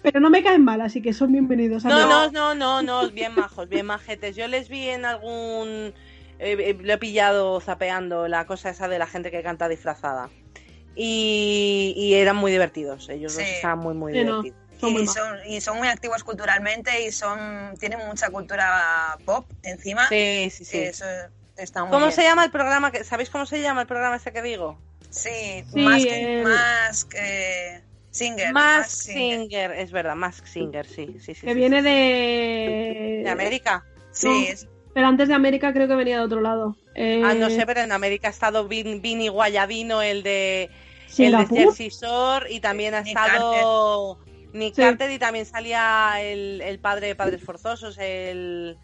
Pero no me caen mal, así que son bienvenidos a
No, no, no, no, no, bien majos, bien majetes. Yo les vi en algún... eh, eh, lo he pillado zapeando la cosa esa de la gente que canta disfrazada. Y, y eran muy divertidos, ellos
Sí.
estaban muy, muy
Sí, no.
divertidos.
Son muy
y, son, y son muy activos culturalmente y son tienen mucha cultura pop encima.
Sí, sí, sí.
Eso está muy
¿Cómo
bien.
se llama el programa? que ¿Sabéis cómo se llama el programa ese que digo?
Sí,
Sí,
más,
el-
que Singer.
Mask
Mask Singer.
Singer, es verdad, Mask Singer, sí, sí, sí.
Que
sí,
viene
sí.
de...
de América.
Sí,
No.
es-
Pero antes de América creo que venía de otro lado. Eh,
Ah, no sé, pero en América ha estado Vin- Vini Guayadino, el de el de. Jersey Shore, y también ha
Nick
estado Nick
Sí.
Carter, y también salía el, el padre de Padres Forzosos, el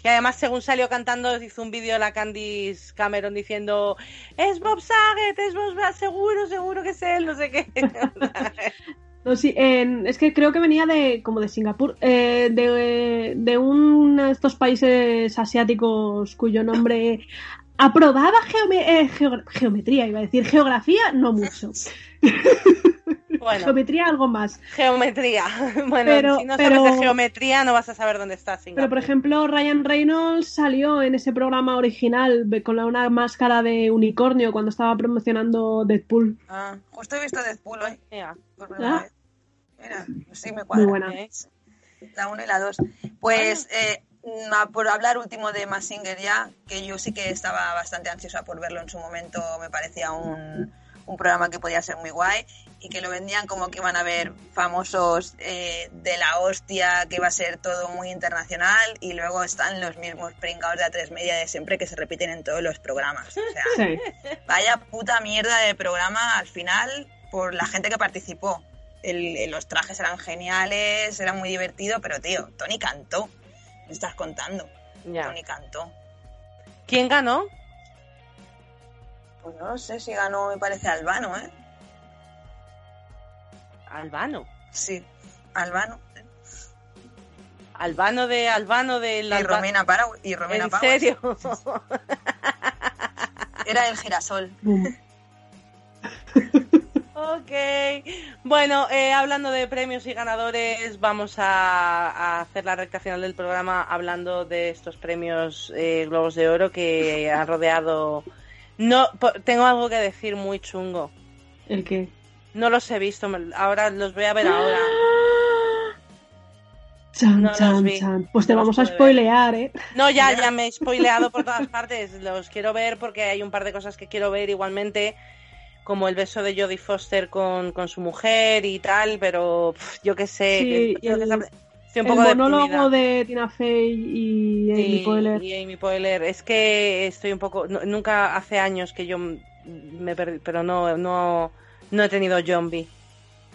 que además según salió cantando hizo un vídeo la Candice Cameron diciendo es Bob Saget, es Bob Saget, seguro, seguro que es él, no sé qué.
No, sí, en- es que creo que venía de como de Singapur, eh, de, de uno de estos países asiáticos cuyo nombre aprobaba geome- eh, geo- geometría, iba a decir geografía, no mucho.
bueno,
Geometría algo más.
geometría. Bueno,
Pero-
si no
pero-
sabes de geometría no vas a saber dónde está Singapur.
Pero por ejemplo, Ryan Reynolds salió en ese programa original con una máscara de unicornio cuando estaba promocionando Deadpool.
ah, justo he visto Deadpool hoy.
Mira,
Por primera
Ah.
Mira, sí me cuadra.
Muy buena.
¿eh?
La 1 y la 2. Pues eh, por hablar último de Massinger ya, que yo sí que estaba bastante ansiosa por verlo en su momento, me parecía un, un programa que podía ser muy guay y que lo vendían como que iban a ver famosos eh, de la hostia, que iba a ser todo muy internacional y luego están los mismos pringados de A3 Media de siempre que se repiten en todos los programas. O sea,
Sí.
Vaya puta mierda de programa al final por la gente que participó. El- los trajes eran geniales, era muy divertido, pero tío, Tony cantó. Me estás contando.
ya.
Tony cantó.
¿Quién ganó?
Pues no sé si ganó, me parece Albano, ¿eh?
Albano.
Sí, Albano.
Albano de Albano de
Y
la
Romina Parau. Y Romina
¿En
Powers.
serio?
Era el girasol.
Ok. Bueno, eh, hablando de premios y ganadores, vamos a, a hacer la recta final del programa hablando de estos premios eh, Globos de Oro que han rodeado. No, po- tengo algo que decir muy chungo.
¿El qué?
No los he visto, ahora los voy a ver ahora.
Chan,
No
chan, chan. Pues te
No
vamos a
ver.
spoilear, ¿eh?
No, ya, ya me he spoileado por todas partes. Los quiero ver porque hay un par de cosas que quiero ver igualmente, como el beso de Jodie Foster con, con su mujer y tal, pero pf, yo qué sé.
Sí,
que- creo que
el-
está- estoy un
el
poco
monólogo
deprimida.
de Tina Fey y Amy
y,
Poehler.
y Amy Poehler. Es que estoy un poco. no- nunca hace años que yo me perdí, pero no, no, no he tenido zombie.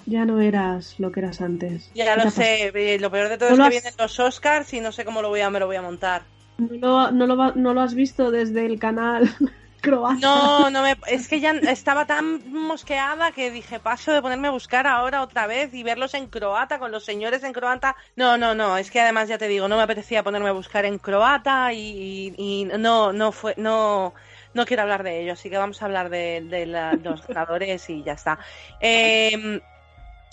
Ya no eras lo que eras antes.
Ya
¿Qué te
lo sé, eh, lo peor de todo
¿No
es que
has-
vienen los Oscars y no sé cómo lo voy a, me lo voy a montar.
¿No no, lo, no lo has visto desde el canal croata?
No, no me, es que ya estaba tan mosqueada que dije paso de ponerme a buscar ahora otra vez y verlos en croata con los señores en croata. No, no, no, es que además ya te digo, no me apetecía ponerme a buscar en croata y, y- y no, no fue, no, no quiero hablar de ello, así que vamos a hablar de, de la- los ganadores y ya está. Eh,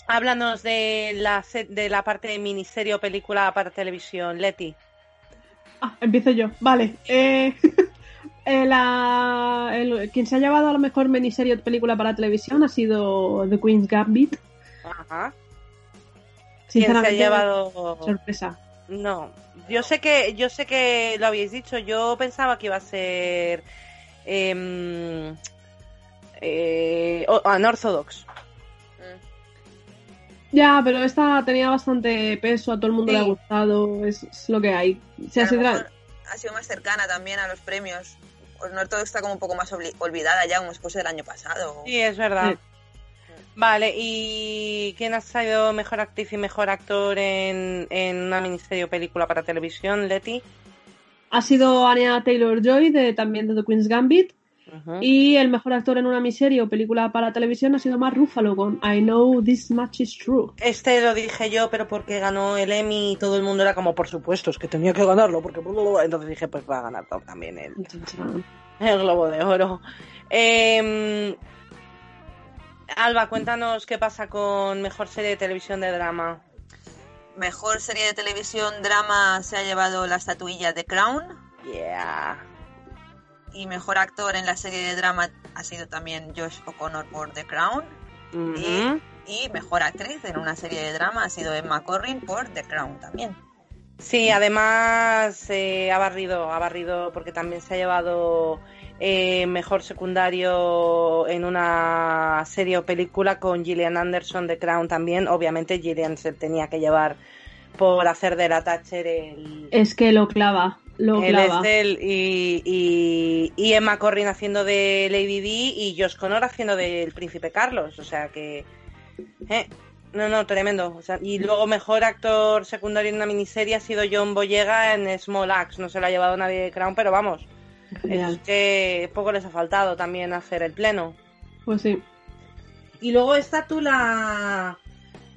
háblanos de la, de la parte de miniserie o película para televisión, Leti.
Ah, empiezo yo. Vale. Eh, eh, la- el- quien se ha llevado a la mejor miniserie o película para televisión ha sido The Queen's Gambit.
Ajá. ¿Quién se ha
Sinceramente,
llevado?
sorpresa.
No, yo sé que yo sé que lo habéis dicho. Yo pensaba que iba a ser em, eh, o- unorthodox.
Ya, pero esta tenía bastante peso, a todo el mundo
Sí.
le ha gustado, es, es lo que hay. O sea,
ha sido más cercana también a los premios. Pues no todo está como un poco más olvidada ya, como después del año pasado.
Sí, es verdad.
Sí.
Vale, ¿y quién ha sido mejor actriz y mejor actor en, en una miniserie o película para televisión, Leti?
Ha sido Anya Taylor-Joy, de, también de The Queen's Gambit. Y el mejor actor en una miniserie o película para televisión ha sido Mark Ruffalo con I Know This Much Is True.
Este lo dije yo, pero porque ganó el Emmy y todo el mundo era como, por supuesto, es que tenía que ganarlo, porque entonces dije, pues va a ganar también él. El Globo de Oro. Eh, Alba, cuéntanos qué pasa con mejor serie de televisión de drama.
Mejor serie de televisión drama se ha llevado la estatuilla de Crown.
Yeah.
Y mejor actor en la serie de drama ha sido también Josh O'Connor por The Crown. Y mejor actriz en una serie de drama ha sido Emma Corrin por The Crown también.
Sí, además eh, ha barrido, ha barrido porque también se ha llevado eh, mejor secundario en una serie o película con Gillian Anderson de Crown también. Obviamente Gillian se tenía que llevar por hacer de la Thatcher el,
Es que lo clava, lo
el
clava.
Y, y, y Emma Corrin haciendo de Lady Di y Josh Connor haciendo del Príncipe Carlos. O sea que... eh, no, no, tremendo. O sea, y luego mejor actor secundario en una miniserie ha sido John Boyega en Small Axe. No se lo ha llevado nadie de Crown, pero vamos.
Genial.
Es que poco les ha faltado también hacer el pleno.
Pues sí.
Y luego esta tú la...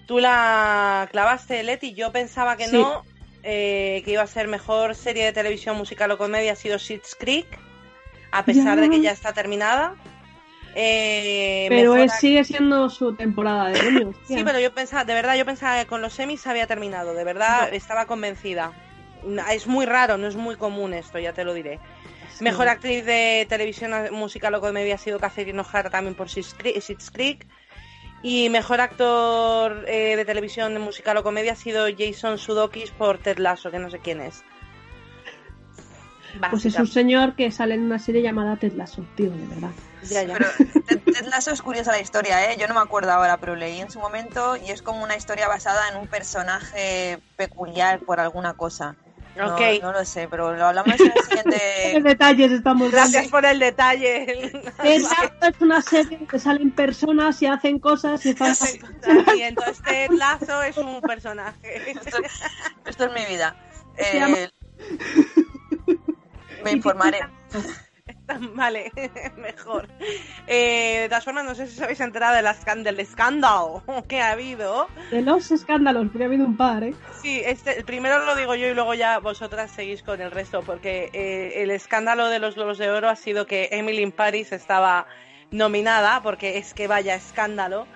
Tú la clavaste, Leti. Yo pensaba que
Sí.
no, eh, que iba a ser mejor serie de televisión musical o comedia. Ha sido Schitt's Creek, a pesar
Ya.
de que ya está terminada. Eh,
Pero es, sigue siendo su temporada de premios.
Sí, pero yo pensaba, de verdad, yo pensaba que con los semis se había terminado. De verdad,
No.
estaba convencida. Es muy raro, no es muy común esto, ya te lo diré.
Sí.
Mejor actriz de televisión musical o comedia ha sido Catherine O'Hara también por Schitt's Creek. Y mejor actor eh, de televisión musical o comedia ha sido Jason Sudeikis por Ted Lasso, que no sé quién es.
Pues es un señor que sale en una serie llamada Ted Lasso, tío, de verdad.
Ya, ya.
Pero Ted, Ted Lasso es curiosa la historia, ¿eh? Yo no me acuerdo ahora, pero leí en su momento y es como una historia basada en un personaje peculiar por alguna cosa. No,
Ok.
no lo sé, pero lo hablamos en el
¿Qué
siguiente...
detalles estamos
Gracias por el detalle.
Lasso es una serie que salen personas y hacen cosas y están...
y entonces Ted Lasso es un personaje.
Esto, esto es mi vida. Eh, me informaré.
Vale, mejor. Eh, de todas formas, no sé si os habéis enterado de del escándalo que ha habido.
De los escándalos, porque ha habido un par, ¿eh?
Sí, este, primero lo digo yo y luego ya vosotras seguís con el resto, porque eh, el escándalo de los Globos de Oro ha sido que Emily in Paris estaba nominada, porque es que vaya escándalo,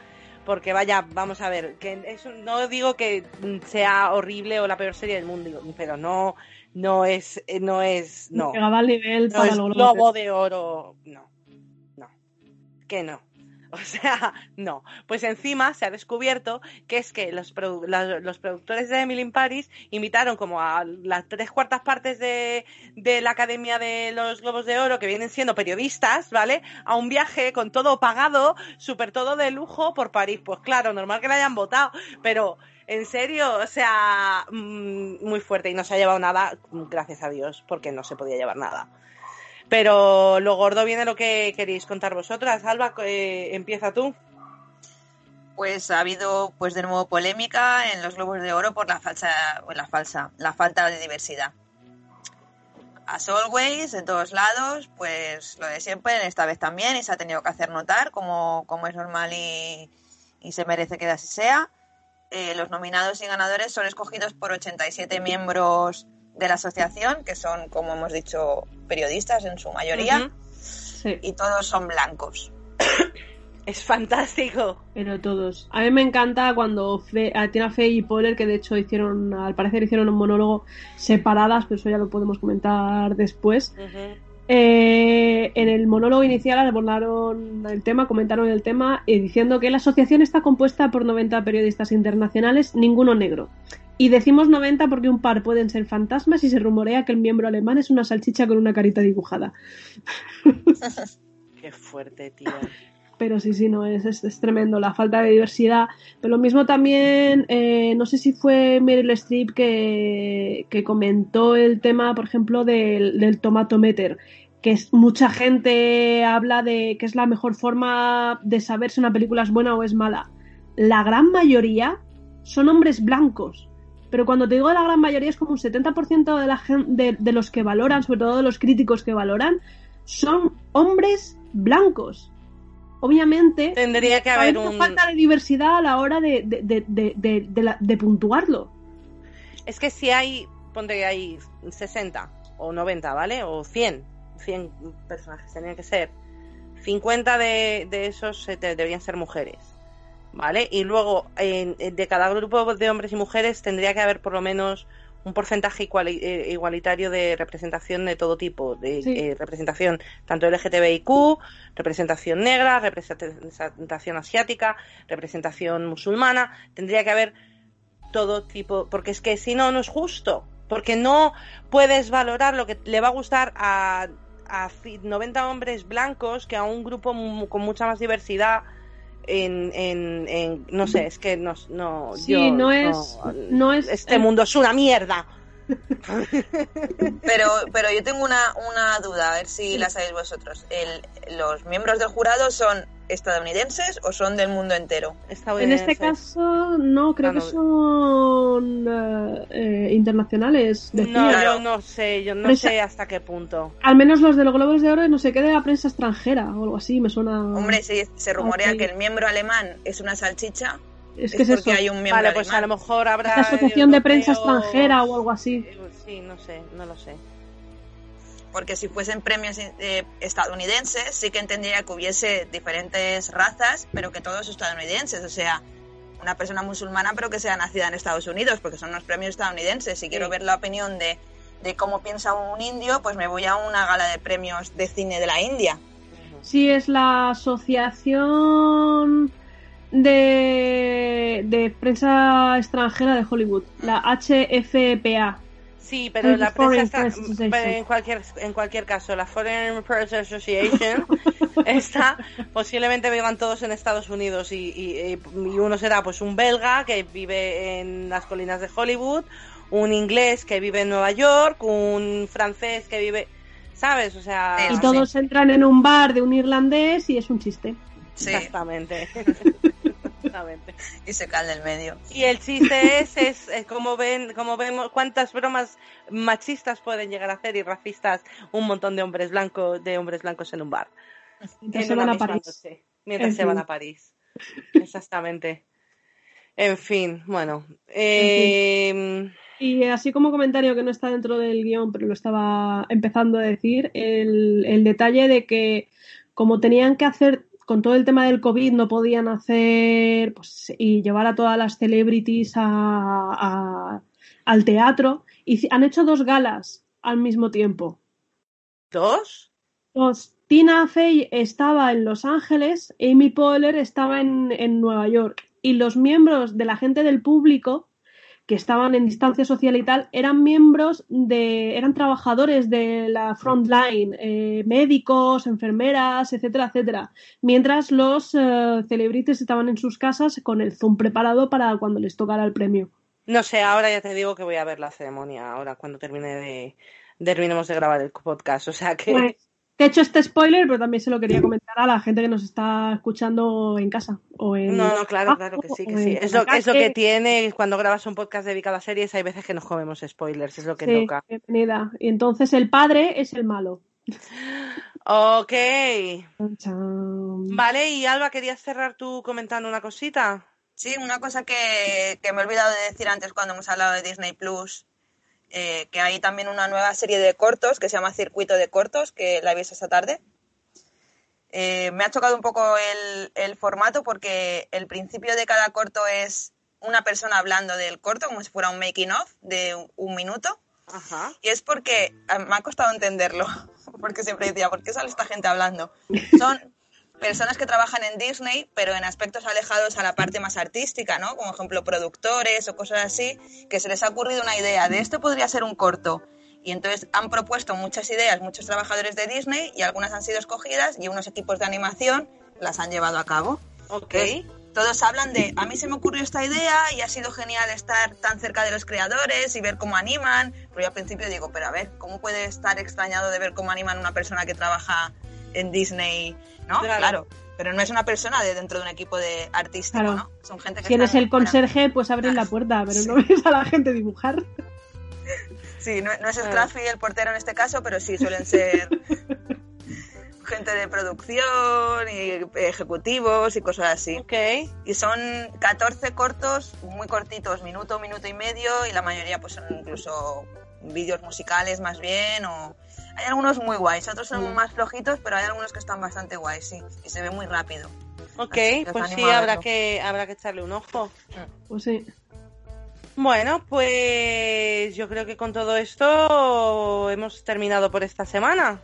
porque vaya, vamos a ver, que eso, no digo que sea horrible o la peor serie del mundo, pero no, no es, no es, no.
Llegaba al nivel
no
para
es globo de oro, no, no, que no. O sea, no. Pues encima se ha descubierto que es que los, produ- la- los productores de Emily in Paris invitaron como a las tres cuartas partes de, de la Academia de los Globos de Oro, que vienen siendo periodistas, ¿vale? A un viaje con todo pagado, súper todo de lujo por París. Pues claro, normal que la hayan votado, pero en serio, o sea, mm, muy fuerte y no se ha llevado nada, gracias a Dios, porque no se podía llevar nada. Pero lo gordo viene lo que queréis contar vosotras. Alba, eh, empieza tú.
Pues ha habido, pues de nuevo polémica en los Globos de Oro por la falsa, la falsa, la falta de diversidad. As always, en todos lados, pues lo de siempre, esta vez también, y se ha tenido que hacer notar, como, como es normal y, y se merece que así sea. Eh, los nominados y ganadores son escogidos por 87 miembros de la asociación, que son, como hemos dicho, periodistas en su mayoría.
Sí,
y todos son blancos.
Es fantástico.
pero todos. A mí me encanta cuando Fe, a Tina Fey y Poehler, que de hecho hicieron, al parecer hicieron un monólogo separadas, pero eso ya lo podemos comentar después.
Ujú.
Eh, en el monólogo inicial abordaron el tema, comentaron el tema, eh, diciendo que la asociación está compuesta por 90 periodistas internacionales, ninguno negro. Y decimos 90 porque un par pueden ser fantasmas y se rumorea que el miembro alemán es una salchicha con una carita dibujada.
Qué fuerte, tío.
Pero sí, sí, no, es, es, tremendo la falta de diversidad. Pero lo mismo también, eh, no sé si fue Meryl Streep que, comentó el tema, por ejemplo, del, del tomatometer, que mucha gente habla de que es la mejor forma de saber si una película es buena o es mala. La gran mayoría son hombres blancos. Pero cuando te digo la gran mayoría es como un 70% de, la de, de los que valoran, sobre todo de los críticos que valoran, son hombres blancos. Obviamente,
Tendría que haber un.
falta de diversidad a la hora de, de, de, de, de- de la- de puntuarlo.
Es que si hay, ponte que hay 60 o 90, ¿vale? O 100, 100 personajes tenían que ser. 50 de, de esos de- deberían ser mujeres, ¿vale? Y luego de cada grupo de hombres y mujeres tendría que haber por lo menos un porcentaje iguali- eh, igualitario de representación de todo tipo, de
Sí.
eh, representación tanto LGTBIQ, representación negra, representación asiática, representación musulmana, tendría que haber todo tipo, porque es que si no, no es justo, porque no puedes valorar lo que le va a gustar a, a fi- 90 hombres blancos que a un grupo con mucha más diversidad en, en, en- no sé, es que no, no,
Sí,
yo
no es- no es-
este
eh,
mundo es una mierda.
Pero, pero yo tengo una, una duda, a ver si la sabéis vosotros. El, ¿Los miembros del jurado son estadounidenses o son del mundo entero?
En este caso, no, creo
Ah,
que
no.
son eh, eh, internacionales. decía.
No, yo no sé, yo no
Prensa-
sé hasta qué punto.
Al menos los de los Globos de Oro, no sé qué de la prensa extranjera o algo así, me suena.
Hombre, si se rumorea que el miembro alemán es una salchicha,
es que es eso.
hay un miembro
Vale, pues a
alemán.
lo mejor habrá.
La Asociación de Prensa Extranjera o algo así.
Sí, no sé, no lo sé.
Porque si fuesen premios eh, estadounidenses, sí que entendería que hubiese diferentes razas, pero que todos estadounidenses. O sea, una persona musulmana, pero que sea nacida en Estados Unidos, porque son unos premios estadounidenses. Si quiero ver la opinión de, de cómo piensa un indio, pues me voy a una gala de premios de cine de la India.
Sí, es la Asociación de, de Prensa Extranjera de Hollywood, la HFPA.
Sí, pero la
Foreign
prensa está,
Press Association.
pero en cualquier en cualquier caso, la Foreign Press Association está posiblemente vivan todos en Estados Unidos y, y- y uno será pues un belga que vive en las colinas de Hollywood, un inglés que vive en Nueva York, un francés que vive, ¿sabes? O sea,
Y
sí.
todos entran en un bar de un irlandés y es un chiste.
Sí,
exactamente. exactamente.
y se cae del medio.
Y el chiste es, es, es como ven, como vemos cuántas bromas machistas pueden llegar a hacer y racistas un montón de hombres blancos, de hombres blancos en un bar.
Mientras
En
se van a París.
noche, mientras
En
se van a París. Exactamente. En fin, bueno. eh,
Y así como comentario que no está dentro del guion, pero lo estaba empezando a decir, el, el detalle de que como tenían que hacer, con todo el tema del COVID no podían hacer pues, y llevar a todas las celebrities a, al teatro. Y han hecho dos galas al mismo tiempo.
¿Dos?
Dos. Tina Fey estaba en Los Ángeles, Amy Poehler estaba en, en Nueva York. Y los miembros de la gente del público que estaban en distancia social y tal, eran miembros de, eran trabajadores de la frontline, eh, médicos, enfermeras, etcétera, etcétera. Mientras los eh, celebrities estaban en sus casas con el Zoom preparado para cuando les tocara el premio.
No sé, ahora ya te digo que voy a ver la ceremonia, ahora cuando termine de, terminemos de grabar el podcast. O sea que.
Pues, te he hecho este spoiler, pero también se lo quería comentar a la gente que nos está escuchando en casa. O en...
No, no, claro, claro que sí, que sí. Es lo, es lo que tiene cuando grabas un podcast dedicado a series, hay veces que nos comemos spoilers, es lo que
sí,
toca.
Bienvenida. Y entonces el padre es el malo.
Ok. Vale, y Alba, ¿querías cerrar tú comentando una cosita?
Sí, una cosa que, que me he olvidado de decir antes cuando hemos hablado de Disney Plus, eh, que hay también una nueva serie de cortos que se llama Circuito de Cortos, que la he visto esta tarde. Eh, me ha chocado un poco el, el, formato porque el principio de cada corto es una persona hablando del corto como si fuera un making of de un, un minuto.
Ajá.
Y es porque me ha costado entenderlo, porque siempre decía, ¿por qué sale esta gente hablando? Son personas que trabajan en Disney, pero en aspectos alejados a la parte más artística, ¿no? Como ejemplo productores o cosas así, que se les ha ocurrido una idea de esto podría ser un corto. Y entonces han propuesto muchas ideas, muchos trabajadores de Disney, y algunas han sido escogidas y unos equipos de animación las han llevado a cabo.
Ok.
Entonces, todos hablan de, a mí se me ocurrió esta idea y ha sido genial estar tan cerca de los creadores y ver cómo animan, pero yo al principio digo, pero a ver, ¿cómo puede estar extrañado de ver cómo animan una persona que trabaja en Disney, ¿no?
Claro.
Claro. Pero no es una persona de dentro de un equipo de artístico,
Claro.
¿no? Son gente que
Si eres el
fuera.
conserje, pues abres la puerta, pero no ves a la gente dibujar.
Sí, no, no es. Scruffy el portero en este caso, pero sí suelen ser gente de producción y ejecutivos y cosas así.
Ok.
Y son 14 cortos, muy cortitos, minuto, minuto y medio, y la mayoría pues son incluso vídeos musicales más bien, o hay algunos muy guays, otros son
Mm.
más flojitos, pero hay algunos que están bastante guays, sí, y se ve muy rápido.
Ok, pues sí, habrá que, habrá que echarle un ojo.
Pues sí.
Bueno, pues yo creo que con todo esto hemos terminado por esta semana.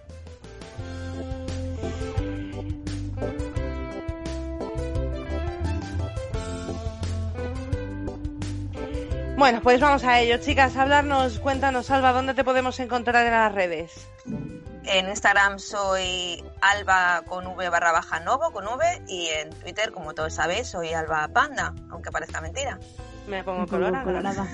Bueno, pues vamos a ello, chicas. Hablarnos, cuéntanos, Alba, ¿dónde te podemos encontrar en las redes?
En Instagram soy alba con v barra baja novo con v y en Twitter, como todos sabéis, soy alba panda, aunque parezca mentira.
Me pongo colorada.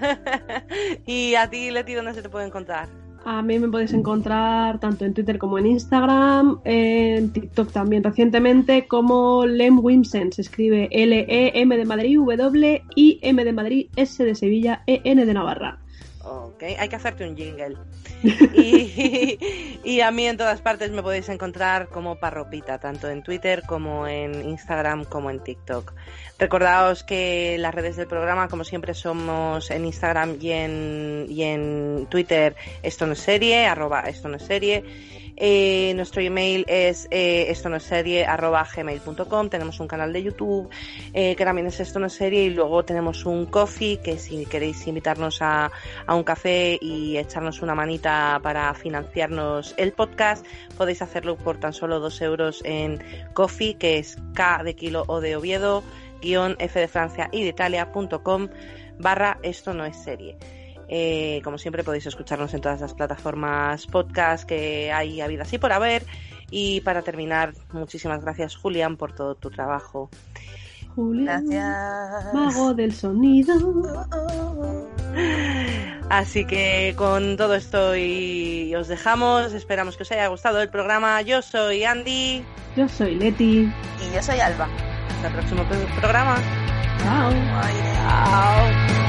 y a ti, Leti, ¿dónde se te puede encontrar?
A mí me podéis encontrar tanto en Twitter como en Instagram, en TikTok también recientemente, como Lem Wimsen. Se escribe L-E-M de Madrid, W-I-M de Madrid, S de Sevilla, E-N de Navarra.
Ok, hay que hacerte un jingle. Y, y a mí en todas partes me podéis encontrar como Parropita, tanto en Twitter como en Instagram como en TikTok. Recordaos que las redes del programa, como siempre, somos en Instagram y en, y en Twitter esto no es serie, arroba esto no es serie. Eh, nuestro email es eh, esto no es serie arroba gmail.com tenemos un canal de YouTube eh, que también es esto no es serie y luego tenemos un coffee que si queréis invitarnos a, a un café y echarnos una manita para financiarnos el podcast podéis hacerlo por tan solo dos euros en coffee que es K de kilo o de Oviedo guion F de Francia y de Italia.com barra esto no es serie eh, como siempre podéis escucharnos en todas las plataformas podcast que hay habidas y por haber. Y para terminar, muchísimas gracias Julián por todo tu trabajo.
Julián,
Gracias.
mago del sonido.
Así que con todo esto y os dejamos. Esperamos que os haya gustado el programa. Yo soy Andy.
Yo soy Leti.
Y yo soy Alba.
Hasta el próximo pro- programa.
Chao.
Bye.
Chao.